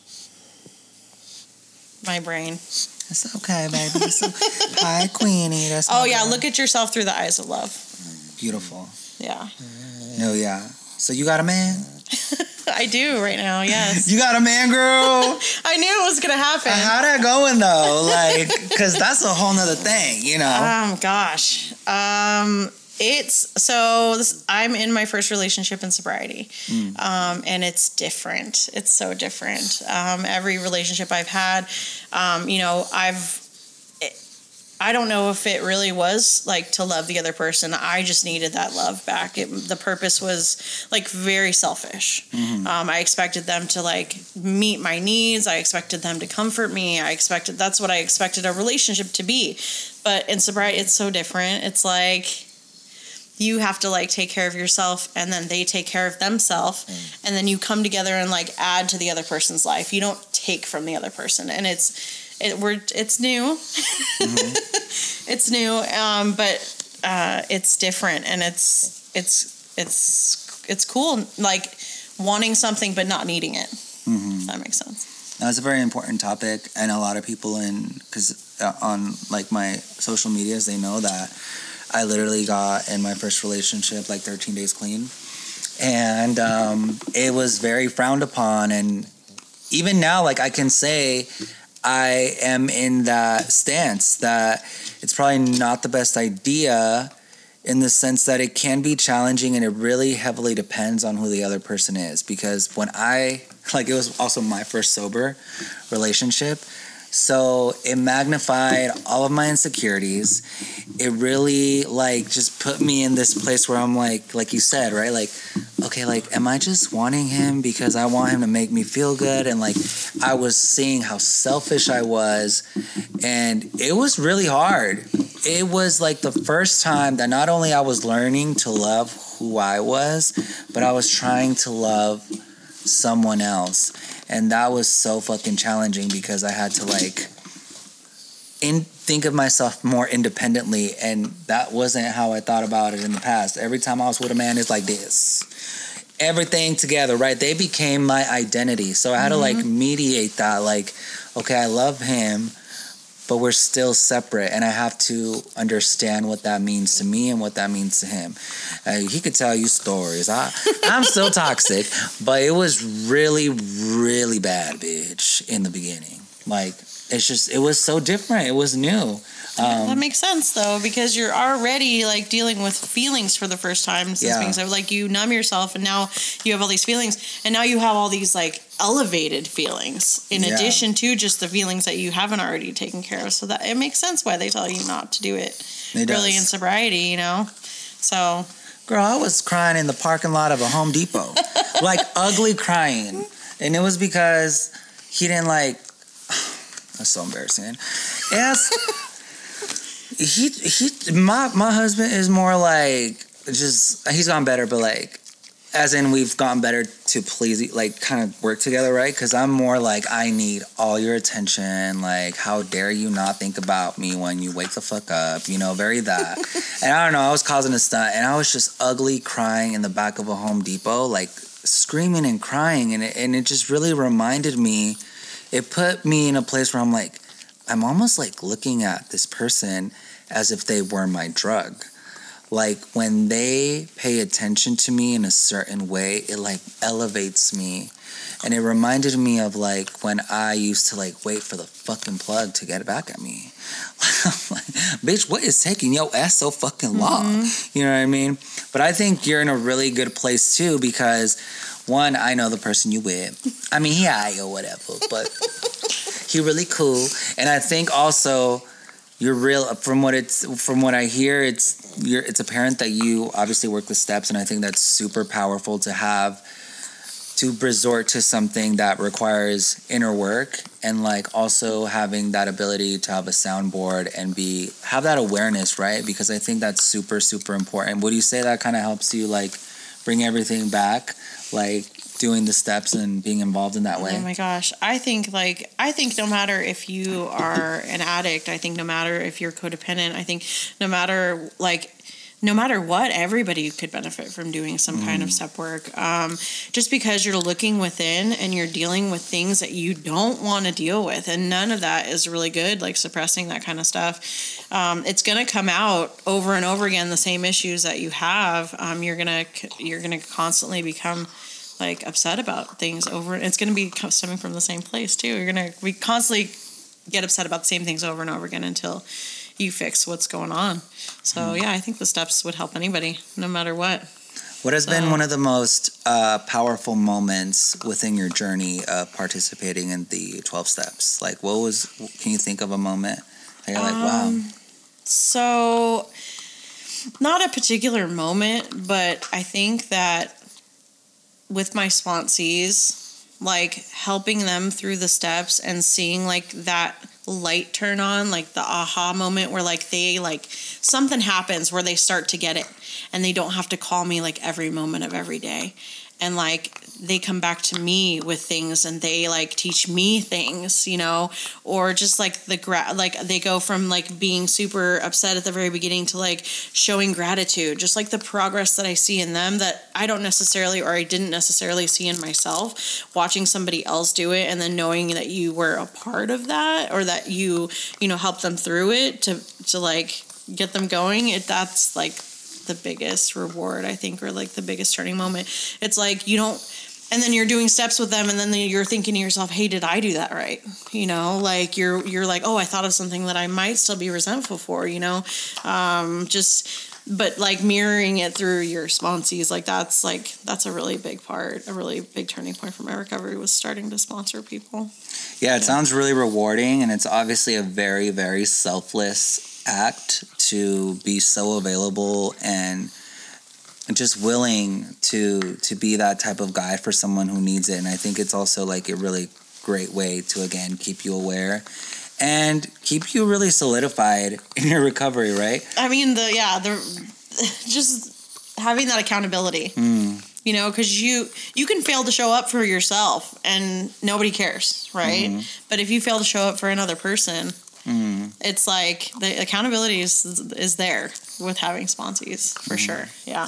my brain. It's okay, baby. It's o- Hi, Queenie. That's Oh yeah, girl. look at yourself through the eyes of love. beautiful. Yeah, No, yeah. So you got a man? <laughs> I do right now. Yes, You got a man, girl. <laughs> I knew it was gonna happen. How that going though? Like, cause that's a whole nother thing, you know. Um, gosh. Um, it's so this, I'm in my first relationship in sobriety, um, and it's different. It's so different. Um, every relationship I've had, um, you know, I've. I don't know if it really was like to love the other person. I just needed that love back. It, the purpose was like very selfish. Um, I expected them to like meet my needs. I expected them to comfort me. I expected that's what I expected a relationship to be. But in sobriety, it's so different. It's like you have to like take care of yourself and then they take care of themselves and then you come together and like add to the other person's life. You don't take from the other person and it's it we're it's new. <laughs> It's new um but uh it's different and it's it's it's it's cool like wanting something but not needing it If that makes sense. That's a very important topic, and a lot of people in because on like my social medias, they know that I literally got in my first relationship like 13 days clean, and um, it was very frowned upon. And even now, like I can say, I am in that stance that it's probably not the best idea. In the sense that it can be challenging and it really heavily depends on who the other person is. Because when I like it was also my first sober relationship so it magnified all of my insecurities. It really like just put me in this place where i'm like like you said right? Like okay like am i just wanting him because i want him to make me feel good? And like i was seeing how selfish i was. And it was really hard. It was like the first time that not only i was learning to love who i was but i was trying to love someone else. And that was so fucking challenging because i had to like in think of myself more independently and that wasn't how i thought about it in the past. Every time i was with a man it's like this. Everything together right? They became my identity. So i had to like mm-hmm. mediate that like okay i love him but we're still separate and i have to understand what that means to me and what that means to him. Uh, he could tell you stories. I, i'm still toxic but it was really really bad bitch in the beginning. Like it's just it was so different. It was new that um, makes sense though because you're already like dealing with feelings for the first time since Yeah. being so like you numb yourself and now you have all these feelings and now you have all these like elevated feelings in Yeah. addition to just the feelings that you haven't already taken care of so that it makes sense why they tell you not to do it it really in sobriety you know so Girl, I was crying in the parking lot of a Home Depot. <laughs> like ugly crying. And it was because he didn't like <sighs> that's so embarrassing. Yes. He he my my husband is more like just he's gone better, but like as in we've gotten better to please like kind of work together, right? Because I'm more like I need all your attention. Like, how dare you not think about me when you wake the fuck up? You know, very that. <laughs> and I don't know. I was causing a stunt, and I was just ugly crying in the back of a Home Depot, like screaming and crying, and it, and it just really reminded me. It put me in a place where I'm like, I'm almost like looking at this person as if they were my drug like when they pay attention to me in a certain way, it like elevates me. And it reminded me of like when I used to like wait for the fucking plug to get back at me. like, <laughs> bitch, what is taking your ass so fucking long? Mm-hmm. You know what I mean? But I think you're in a really good place too because one, I know the person you with. I mean, he high or whatever, but <laughs> he really cool. And I think also you're real from what it's from what I hear, it's you're it's apparent that you obviously work the steps, and I think that's super powerful to have to resort to something that requires inner work and like also having that ability to have a soundboard and be have that awareness right? Because i think that's super super important. Would you say that kind of helps you like bring everything back? Like doing the steps and being involved in that way Oh my gosh. I think like I think no matter if you are an addict, I think no matter if you're codependent, I think no matter like no matter what, everybody could benefit from doing some kind of step work. Um, just because you're looking within and you're dealing with things that you don't want to deal with, and none of that is really good. Like suppressing that kind of stuff, um, it's going to come out over and over again. The same issues that you have, um, you're gonna you're gonna constantly become like upset about things over it's going to be stemming from the same place too. You're going to we constantly get upset about the same things over and over again until you fix what's going on. So yeah i think the steps would help anybody no matter what. What has been one of the most uh, powerful moments within your journey of participating in the 12 steps? Like what was can you think of a moment that you're like wow? Um, so not a particular moment but i think that with my sponsees like helping them through the steps and seeing like that light turn on like the aha moment where like they like something happens where they start to get it and they don't have to call me like every moment of every day and like they come back to me with things and they like teach me things you know? Or just like the gra- like they go from like being super upset at the very beginning to like showing gratitude. Just like the progress that i see in them that i don't necessarily or i didn't necessarily see in myself. Watching somebody else do it and then knowing that you were a part of that or that you you know helped them through it to to like get them going it that's like the biggest reward I think or like the biggest turning moment. It's like you don't and then you're doing steps with them and then you're thinking to yourself, "Hey, did I do that right?" You know, like you're you're like, "Oh, I thought of something that I might still be resentful for," you know. Um just but like mirroring it through your sponsees like that's like that's a really big part a really big turning point for my recovery was starting to sponsor people Yeah, it sounds really rewarding, and it's obviously a very, very selfless act to be so available and just willing to to be that type of guy for someone who needs it. And I think it's also like a really great way to again keep you aware and keep you really solidified <laughs> in your recovery, right? I mean the yeah the <sighs> just having that accountability. Mm. You know, because you you can fail to show up for yourself and nobody cares, right? Mm-hmm. But if you fail to show up for another person, it's like the accountability is is there with having sponsees for sure. Yeah.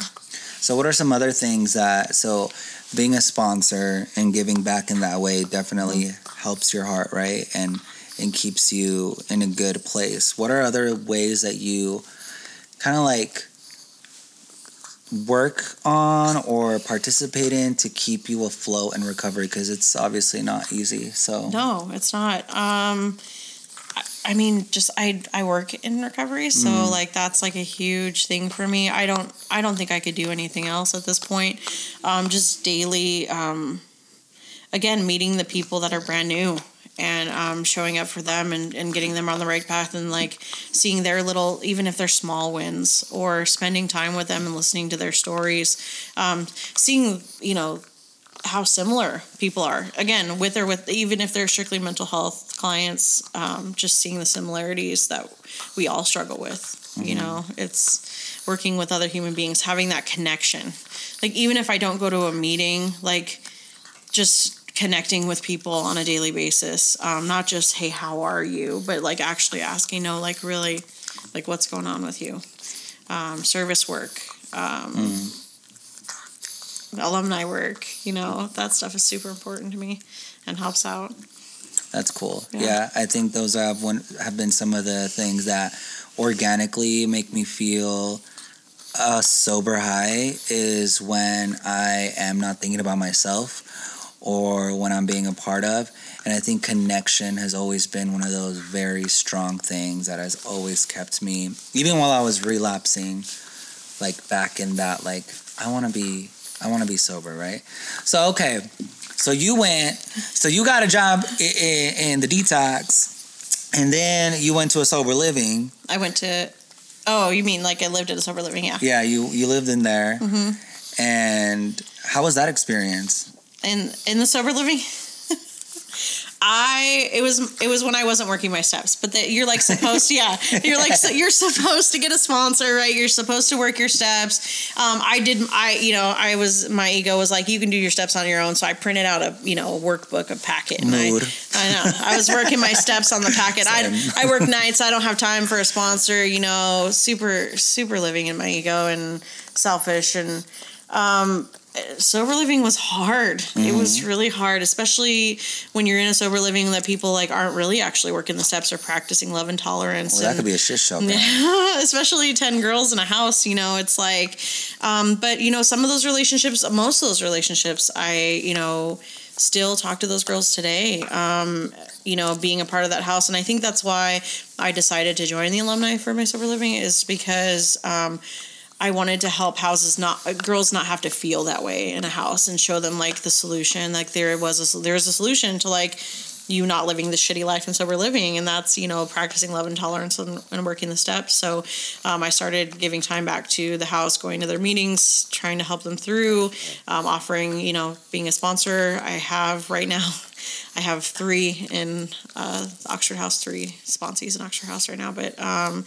So, what are some other things that so being a sponsor and giving back in that way definitely helps your heart, right? And and keeps you in a good place. What are other ways that you kind of like work on or participate in to keep you afloat in recovery? Because it's obviously not easy. So, No, it's not. Um, I, mean, just I I work in recovery, so like that's like a huge thing for me. I don't I don't think I could do anything else at this point. Um, just daily, um, again, meeting the people that are brand new and um, showing up for them and, and getting them on the right path and like seeing their little even if they're small wins or spending time with them and listening to their stories um, seeing you know how similar people are. Again with or with even if they're strictly mental health clients um, just seeing the similarities that we all struggle with you know? It's working with other human beings having that connection. Like even if i don't go to a meeting like just connecting with people on a daily basis um, not just hey how are you? but like actually asking no like really like what's going on with you? Um, service work um, alumni work you know that stuff is super important to me and helps out That's cool. Yeah. Yeah. I think those have one have been some of the things that organically make me feel a sober high is when I am not thinking about myself or when I'm being a part of. And I think connection has always been one of those very strong things that has always kept me, even while I was relapsing, like back in that, like, I want to be, I want to be sober, right? So, okay. So you went, so you got a job in, in the detox, and then you went to a sober living. I went to. Oh, you mean like I lived at a sober living? Yeah. Yeah, you you lived in there, Mm-hmm. and how was that experience? In in the sober living. I it was it was when I wasn't working my steps, but that you're like supposed to yeah you're like so you're supposed to get a sponsor right you're supposed to work your steps. Um, I did I you know I was my ego was like you can do your steps on your own, so I printed out a you know a workbook, a packet. And I, Mood. I know I was working my steps on the packet. I I work nights. I don't have time for a sponsor. You know, super super living in my ego and selfish and um, sober living was hard. It was Mm-hmm. really hard, especially when you're in a sober living that people like aren't really actually working the steps or practicing love and tolerance. Well, that and- could be a shit show. man. <laughs> especially 10 girls in a house you know it's like um, but you know some of those relationships most of those relationships i you know still talk to those girls today um, you know being a part of that house and i think that's why i decided to join the alumni for my sober living is because um, I wanted to help houses not girls not have to feel that way in a house and show them like the solution. Like there was a there's a solution to like you not living the shitty life and sober living and that's you know practicing love and tolerance and, and working the steps. So um, i started giving time back to the house going to their meetings trying to help them through um, offering you know being a sponsor. I have right now <laughs> i have three in uh, oxford house three sponsees in oxford house right now but um,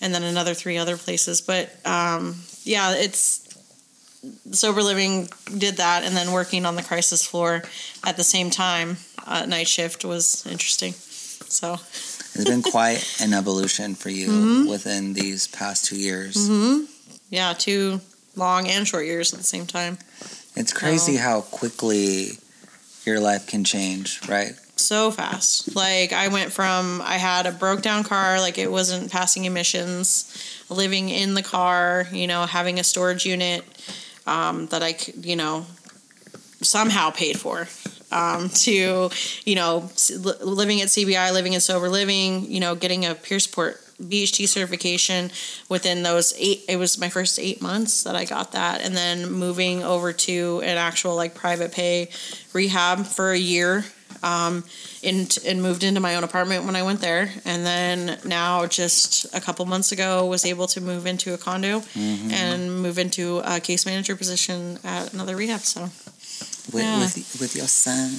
and then another three other places but um, yeah it's sober living did that and then working on the crisis floor at the same time uh, night shift was interesting so It's been <laughs> quite an evolution for you Mm-hmm. within these past two years. yeah two long and short years at the same time It's crazy Oh. how quickly your life can change, right? So fast. Like i went from i had a broke down car like it wasn't passing emissions living in the car you know having a storage unit um, that i you know somehow paid for um, to you know living at cbi living in sober living you know getting a peer support bht certification within those eight it was my first eight months that i got that and then moving over to an actual like private pay rehab for a year um, in, and moved into my own apartment when I went there. And then now, just a couple months ago, was able to move into a condo and move into a case manager position at another rehab. So With, Yeah. with with your son,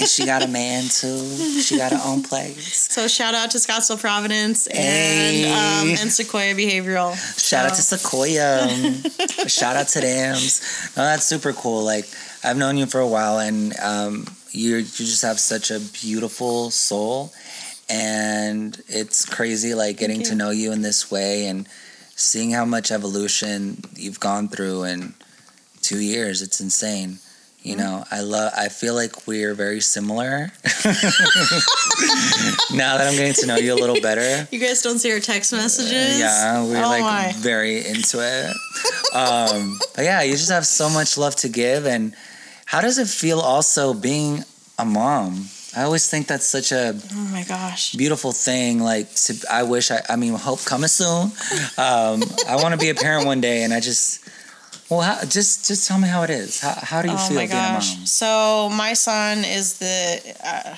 and she got a man too. She got her own place. So shout out to Scottsdale Providence and Hey. um, and Sequoia Behavioral. Shout out to Sequoia. <laughs> Shout out to them. No, that's super cool. Like I've known you for a while, and um, you you just have such a beautiful soul, and it's crazy like getting to know you in this way and seeing how much evolution you've gone through in two years. It's insane. You know, I love. I feel like we're very similar. <laughs> now that I'm getting to know you a little better, <laughs> You guys don't see our text messages? yeah, we're Oh like my. very into it. um, but yeah, you just have so much love to give. And how does it feel also being a mom? I always think that's such a Oh my gosh. beautiful thing. Like, to, I wish I, I mean, hope coming soon. Um, I want to be a parent one day, and I just, well, how, just just tell me how it is. How, how do you Oh feel being a mom? So my son is the uh,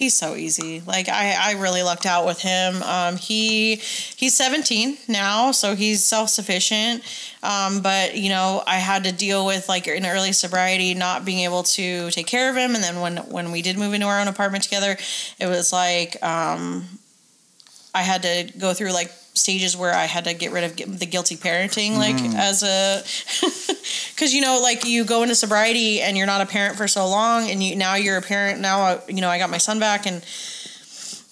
he's so easy. Like I, I really lucked out with him. Um, he he's 17 now, so he's self sufficient. Um, but you know, I had to deal with like in early sobriety not being able to take care of him, and then when when we did move into our own apartment together, it was like um, I had to go through like stages where I had to get rid of the guilty parenting, like as a, <laughs> because you know, like you go into sobriety and you're not a parent for so long, and you now you're a parent. Now, uh, you know, I got my son back, and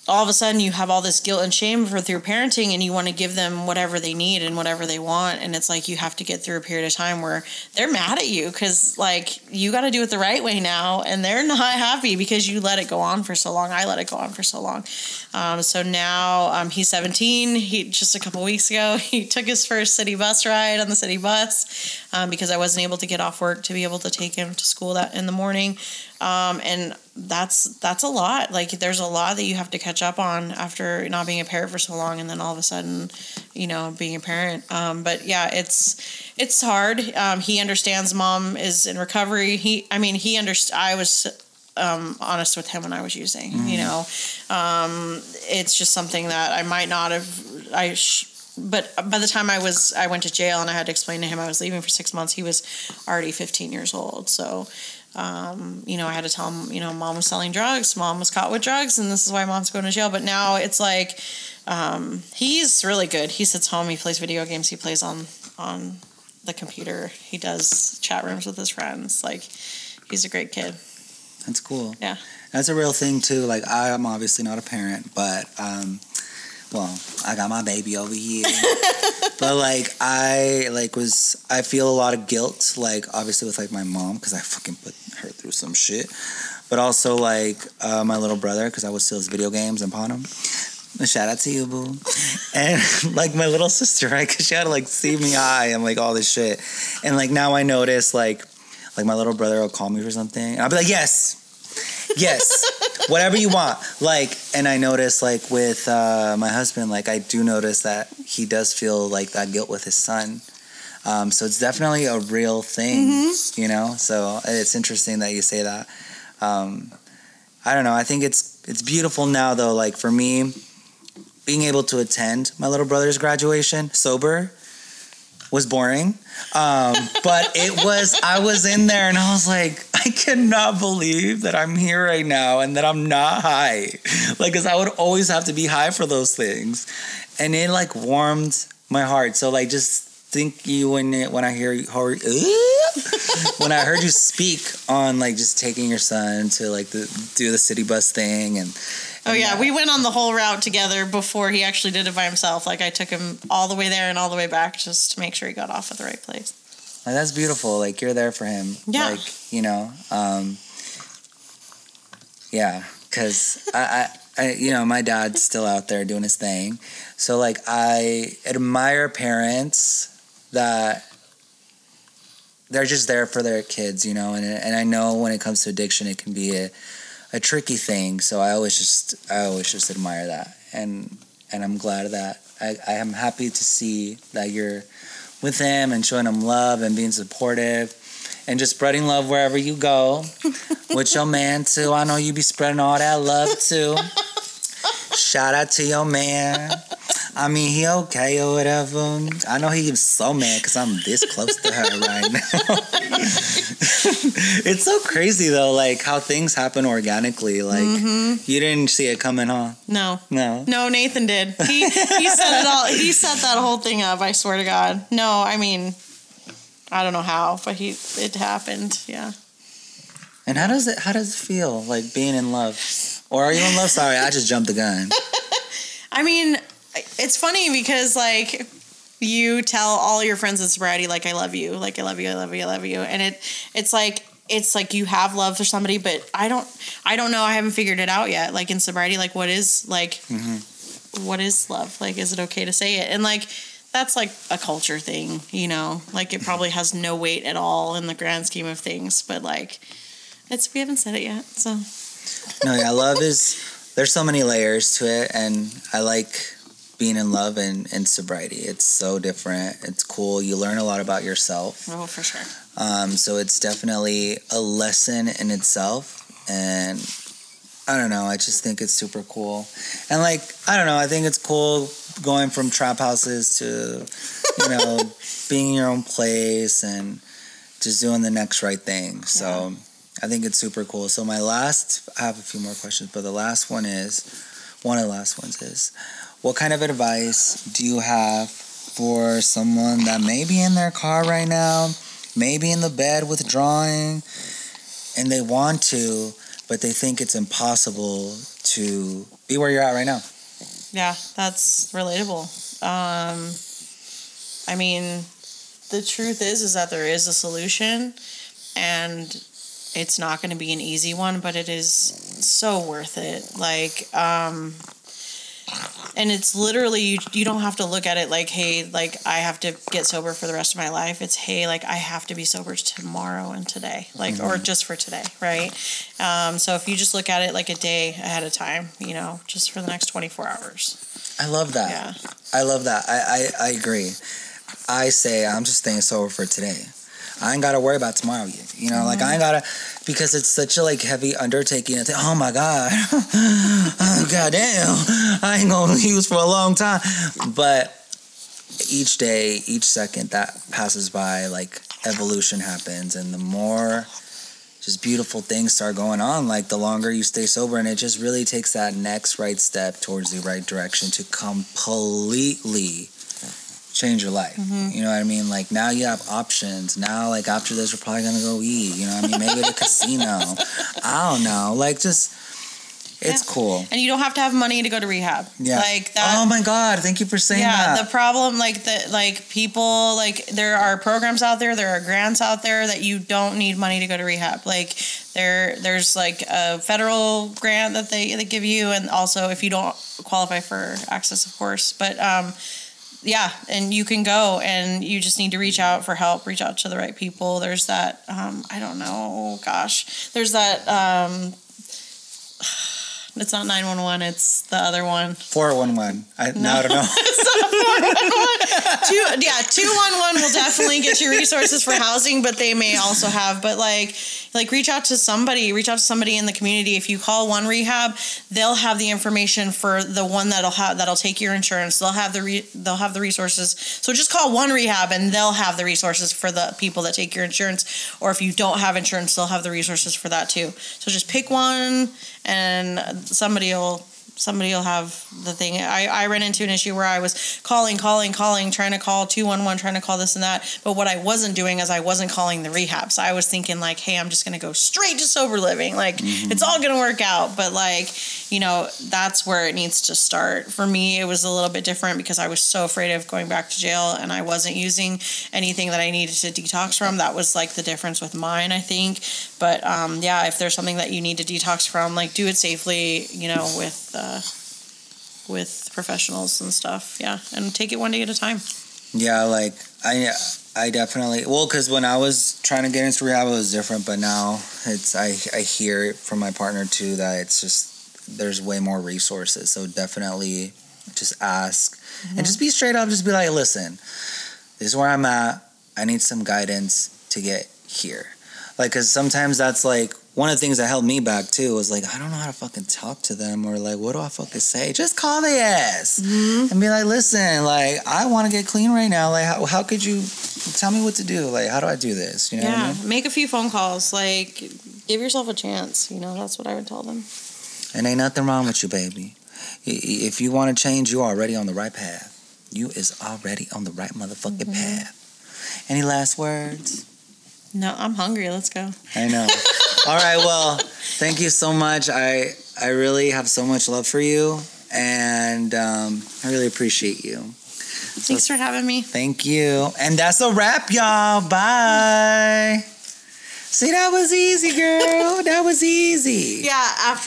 all of a sudden you have all this guilt and shame for through parenting and you want to give them whatever they need and whatever they want and it's like you have to get through a period of time where they're mad at you because like you got to do it the right way now and they're not <laughs> happy because you let it go on for so long i let it go on for so long um, so now um, he's 17 he just a couple weeks ago <laughs> he took his first city bus ride on the city bus um, because i wasn't able to get off work to be able to take him to school that in the morning. Um, and that's that's a lot. Like there's a lot that you have to catch up on after not being a parent for so long and then all of a sudden you know being a parent. Um, but yeah it's it's hard. Um, he understands mom is in recovery. He i mean he underst- i was um, honest with him when i was using mm-hmm. you know um, it's just something that i might not have i sh- but by the time I was I went to jail and I had to explain to him I was leaving for six months, he was already 15 years old. So um, you know, I had to tell him, you know, mom was selling drugs, mom was caught with drugs, and this is why mom's going to jail. But now it's like um, he's really good. He sits home, he plays video games, he plays on on the computer, he does chat rooms with his friends. Like he's a great kid. That's cool. Yeah, that's a real thing too. Like I'm obviously not a parent, but um, well, I got my baby over here. <laughs> but like I like was I feel a lot of guilt like obviously with like my mom because I fucking put her through some shit. But also like uh, my little brother because I would steal his video games and pawn them. Shout out to you, boo. <laughs> and like my little sister, right? Because she had to like see me high and like all this shit. And like now I notice like like my little brother will call me for something, and I'll be like, yes, yes, whatever you want. Like, and I notice like with uh, my husband, like I do notice that he does feel like that guilt with his son. Um, so it's definitely a real thing, mm-hmm. you know. So it's interesting that you say that. Um, I don't know. I think it's it's beautiful now though. Like for me, being able to attend my little brother's graduation sober was boring. Um, but it was, I was in there and I was like, I cannot believe that I'm here right now and that I'm not high. Like, cause I would always have to be high for those things. And it like warmed my heart. So like, just think you when it, when I hear you, <laughs> when I heard you speak on like just taking your son to like the do the city bus thing and Oh yeah, we went on the whole route together before he actually did it by himself. Like I took him all the way there and all the way back just to make sure he got off at the right place. That's beautiful. Like you're there for him. Yeah. Like you know, um, yeah, because I, I, I, you know, my dad's still out there doing his thing. So like I admire parents that they're just there for their kids, you know, and and I know when it comes to addiction, it can be a a tricky thing. So I always just I always just admire that, and and I'm glad of that I, I am happy to see that you're with him and showing him love and being supportive and just spreading love wherever you go <laughs> with your man too. I know you be spreading all that love too. Shout out to your man. I mean, he okay or whatever. I know he's so mad because I'm this close to her right now. <laughs> <laughs> it's so crazy though, like how things happen organically. Like mm-hmm. you didn't see it coming, huh? No, no, no. Nathan did. He he set it all. He set that whole thing up. I swear to God. No, I mean, I don't know how, but he it happened. Yeah. And how does it? How does it feel like being in love? Or are you in love? Sorry, I just jumped the gun. <laughs> I mean, it's funny because like you tell all your friends in sobriety like I love you, like I love you, I love you, I love you, and it it's like it's like you have love for somebody, but I don't I don't know. I haven't figured it out yet. Like in sobriety, like what is like mm-hmm. what is love? Like is it okay to say it? And like that's like a culture thing, you know. Like it probably has no weight at all in the grand scheme of things, but like it's we haven't said it yet, so. No, yeah, love is there's so many layers to it, and I like being in love and, and sobriety. It's so different. It's cool. You learn a lot about yourself. Oh, for sure. Um, so it's definitely a lesson in itself. And I don't know. I just think it's super cool. And like, I don't know. I think it's cool going from trap houses to, you know, <laughs> being in your own place and just doing the next right thing. So yeah. I think it's super cool. So my last, I have a few more questions, but the last one is, one of the last ones is, what kind of advice do you have for someone that may be in their car right now, maybe in the bed withdrawing, and they want to, but they think it's impossible to be where you're at right now. Yeah, that's relatable. Um, I mean, the truth is, is that there is a solution, and it's not going to be an easy one, but it is so worth it. Like, um, and it's literally you, you don't have to look at it like hey like i have to get sober for the rest of my life. It's hey like i have to be sober tomorrow and today like mm-hmm. or just for today right? Um, so if you just look at it like a day ahead of time you know just for the next 24 hours. I love that. Yeah. I love that. I i, I agree. I say i'm just staying sober for today I ain't gotta worry about tomorrow yet. You know, mm-hmm. like I ain't gotta because it's such a like heavy undertaking. It's oh my god, <laughs> oh, god damn, I ain't gonna <laughs> use for a long time. But each day, each second that passes by, like evolution happens, and the more just beautiful things start going on. Like the longer you stay sober, and it just really takes that next right step towards the right direction to completely change your life. Mm-hmm. You know what I mean? Like now you have options. Now, like after this, we're probably gonna go eat. You know what I mean? Maybe the casino. <laughs> I don't know. Like just. It's yeah. cool. And you don't have to have money to go to rehab. Yeah. Like that. Oh my God. Thank you for saying yeah, that. Yeah. The problem, like, the, like people, like, there are programs out there, there are grants out there that you don't need money to go to rehab. Like, there, there's like a federal grant that they, they give you. And also, if you don't qualify for AHCCCS, of course. But, um, yeah, and you can go and you just need to reach out for help, reach out to the right people. There's that, um, I don't know, gosh, there's that, um, it's not 911, it's the other one. 411. I, no. I don't know. <laughs> Two, yeah, 211 will definitely get you resources for housing, but they may also have, but like, like reach out to somebody, reach out to somebody in the community. If you call one rehab, they'll have the information for the one that'll have, that'll take your insurance. They'll have the, re, they'll have the resources. So just call one rehab and they'll have the resources for the people that take your insurance. Or if you don't have insurance, they'll have the resources for that too. So just pick one and somebody will somebody will have the thing. I, I ran into an issue where I was calling, calling, calling, trying to call 211, trying to call this and that. But what I wasn't doing is I wasn't calling the rehab. So I was thinking, like, hey, I'm just going to go straight to sober living. Like, mm-hmm. it's all going to work out. But, like, you know, that's where it needs to start. For me, it was a little bit different because I was so afraid of going back to jail and I wasn't using anything that I needed to detox from. That was like the difference with mine, I think. But um, yeah, if there's something that you need to detox from, like, do it safely, you know, with. Uh, with professionals and stuff. Yeah, and take it one day at a time. Yeah, like I I definitely well because when I was trying to get into rehab, it was different, but now it's I I hear from my partner too that it's just there's way more resources. So definitely just ask mm-hmm. and just be straight up. Just be like, listen, this is where I'm at. I need some guidance to get here. Like, cause sometimes that's like one of the things that held me back too was like, I don't know how to fucking talk to them or like, what do I fucking say? Just call the ass mm-hmm. and be like, listen, like, I want to get clean right now. Like, how, how could you tell me what to do? Like, how do I do this? You know yeah, I mean? make a few phone calls. Like, give yourself a chance. You know, that's what I would tell them. And ain't nothing wrong with you, baby. If you want to change, you're already on the right path. You is already on the right motherfucking mm-hmm. path. Any last words? No, I'm hungry. Let's go. I know. <laughs> All right. Well, thank you so much. I I really have so much love for you, and um, I really appreciate you. Thanks so, for having me. Thank you. And that's a wrap, y'all. Bye. See, that was easy, girl. that was easy. Yeah. After.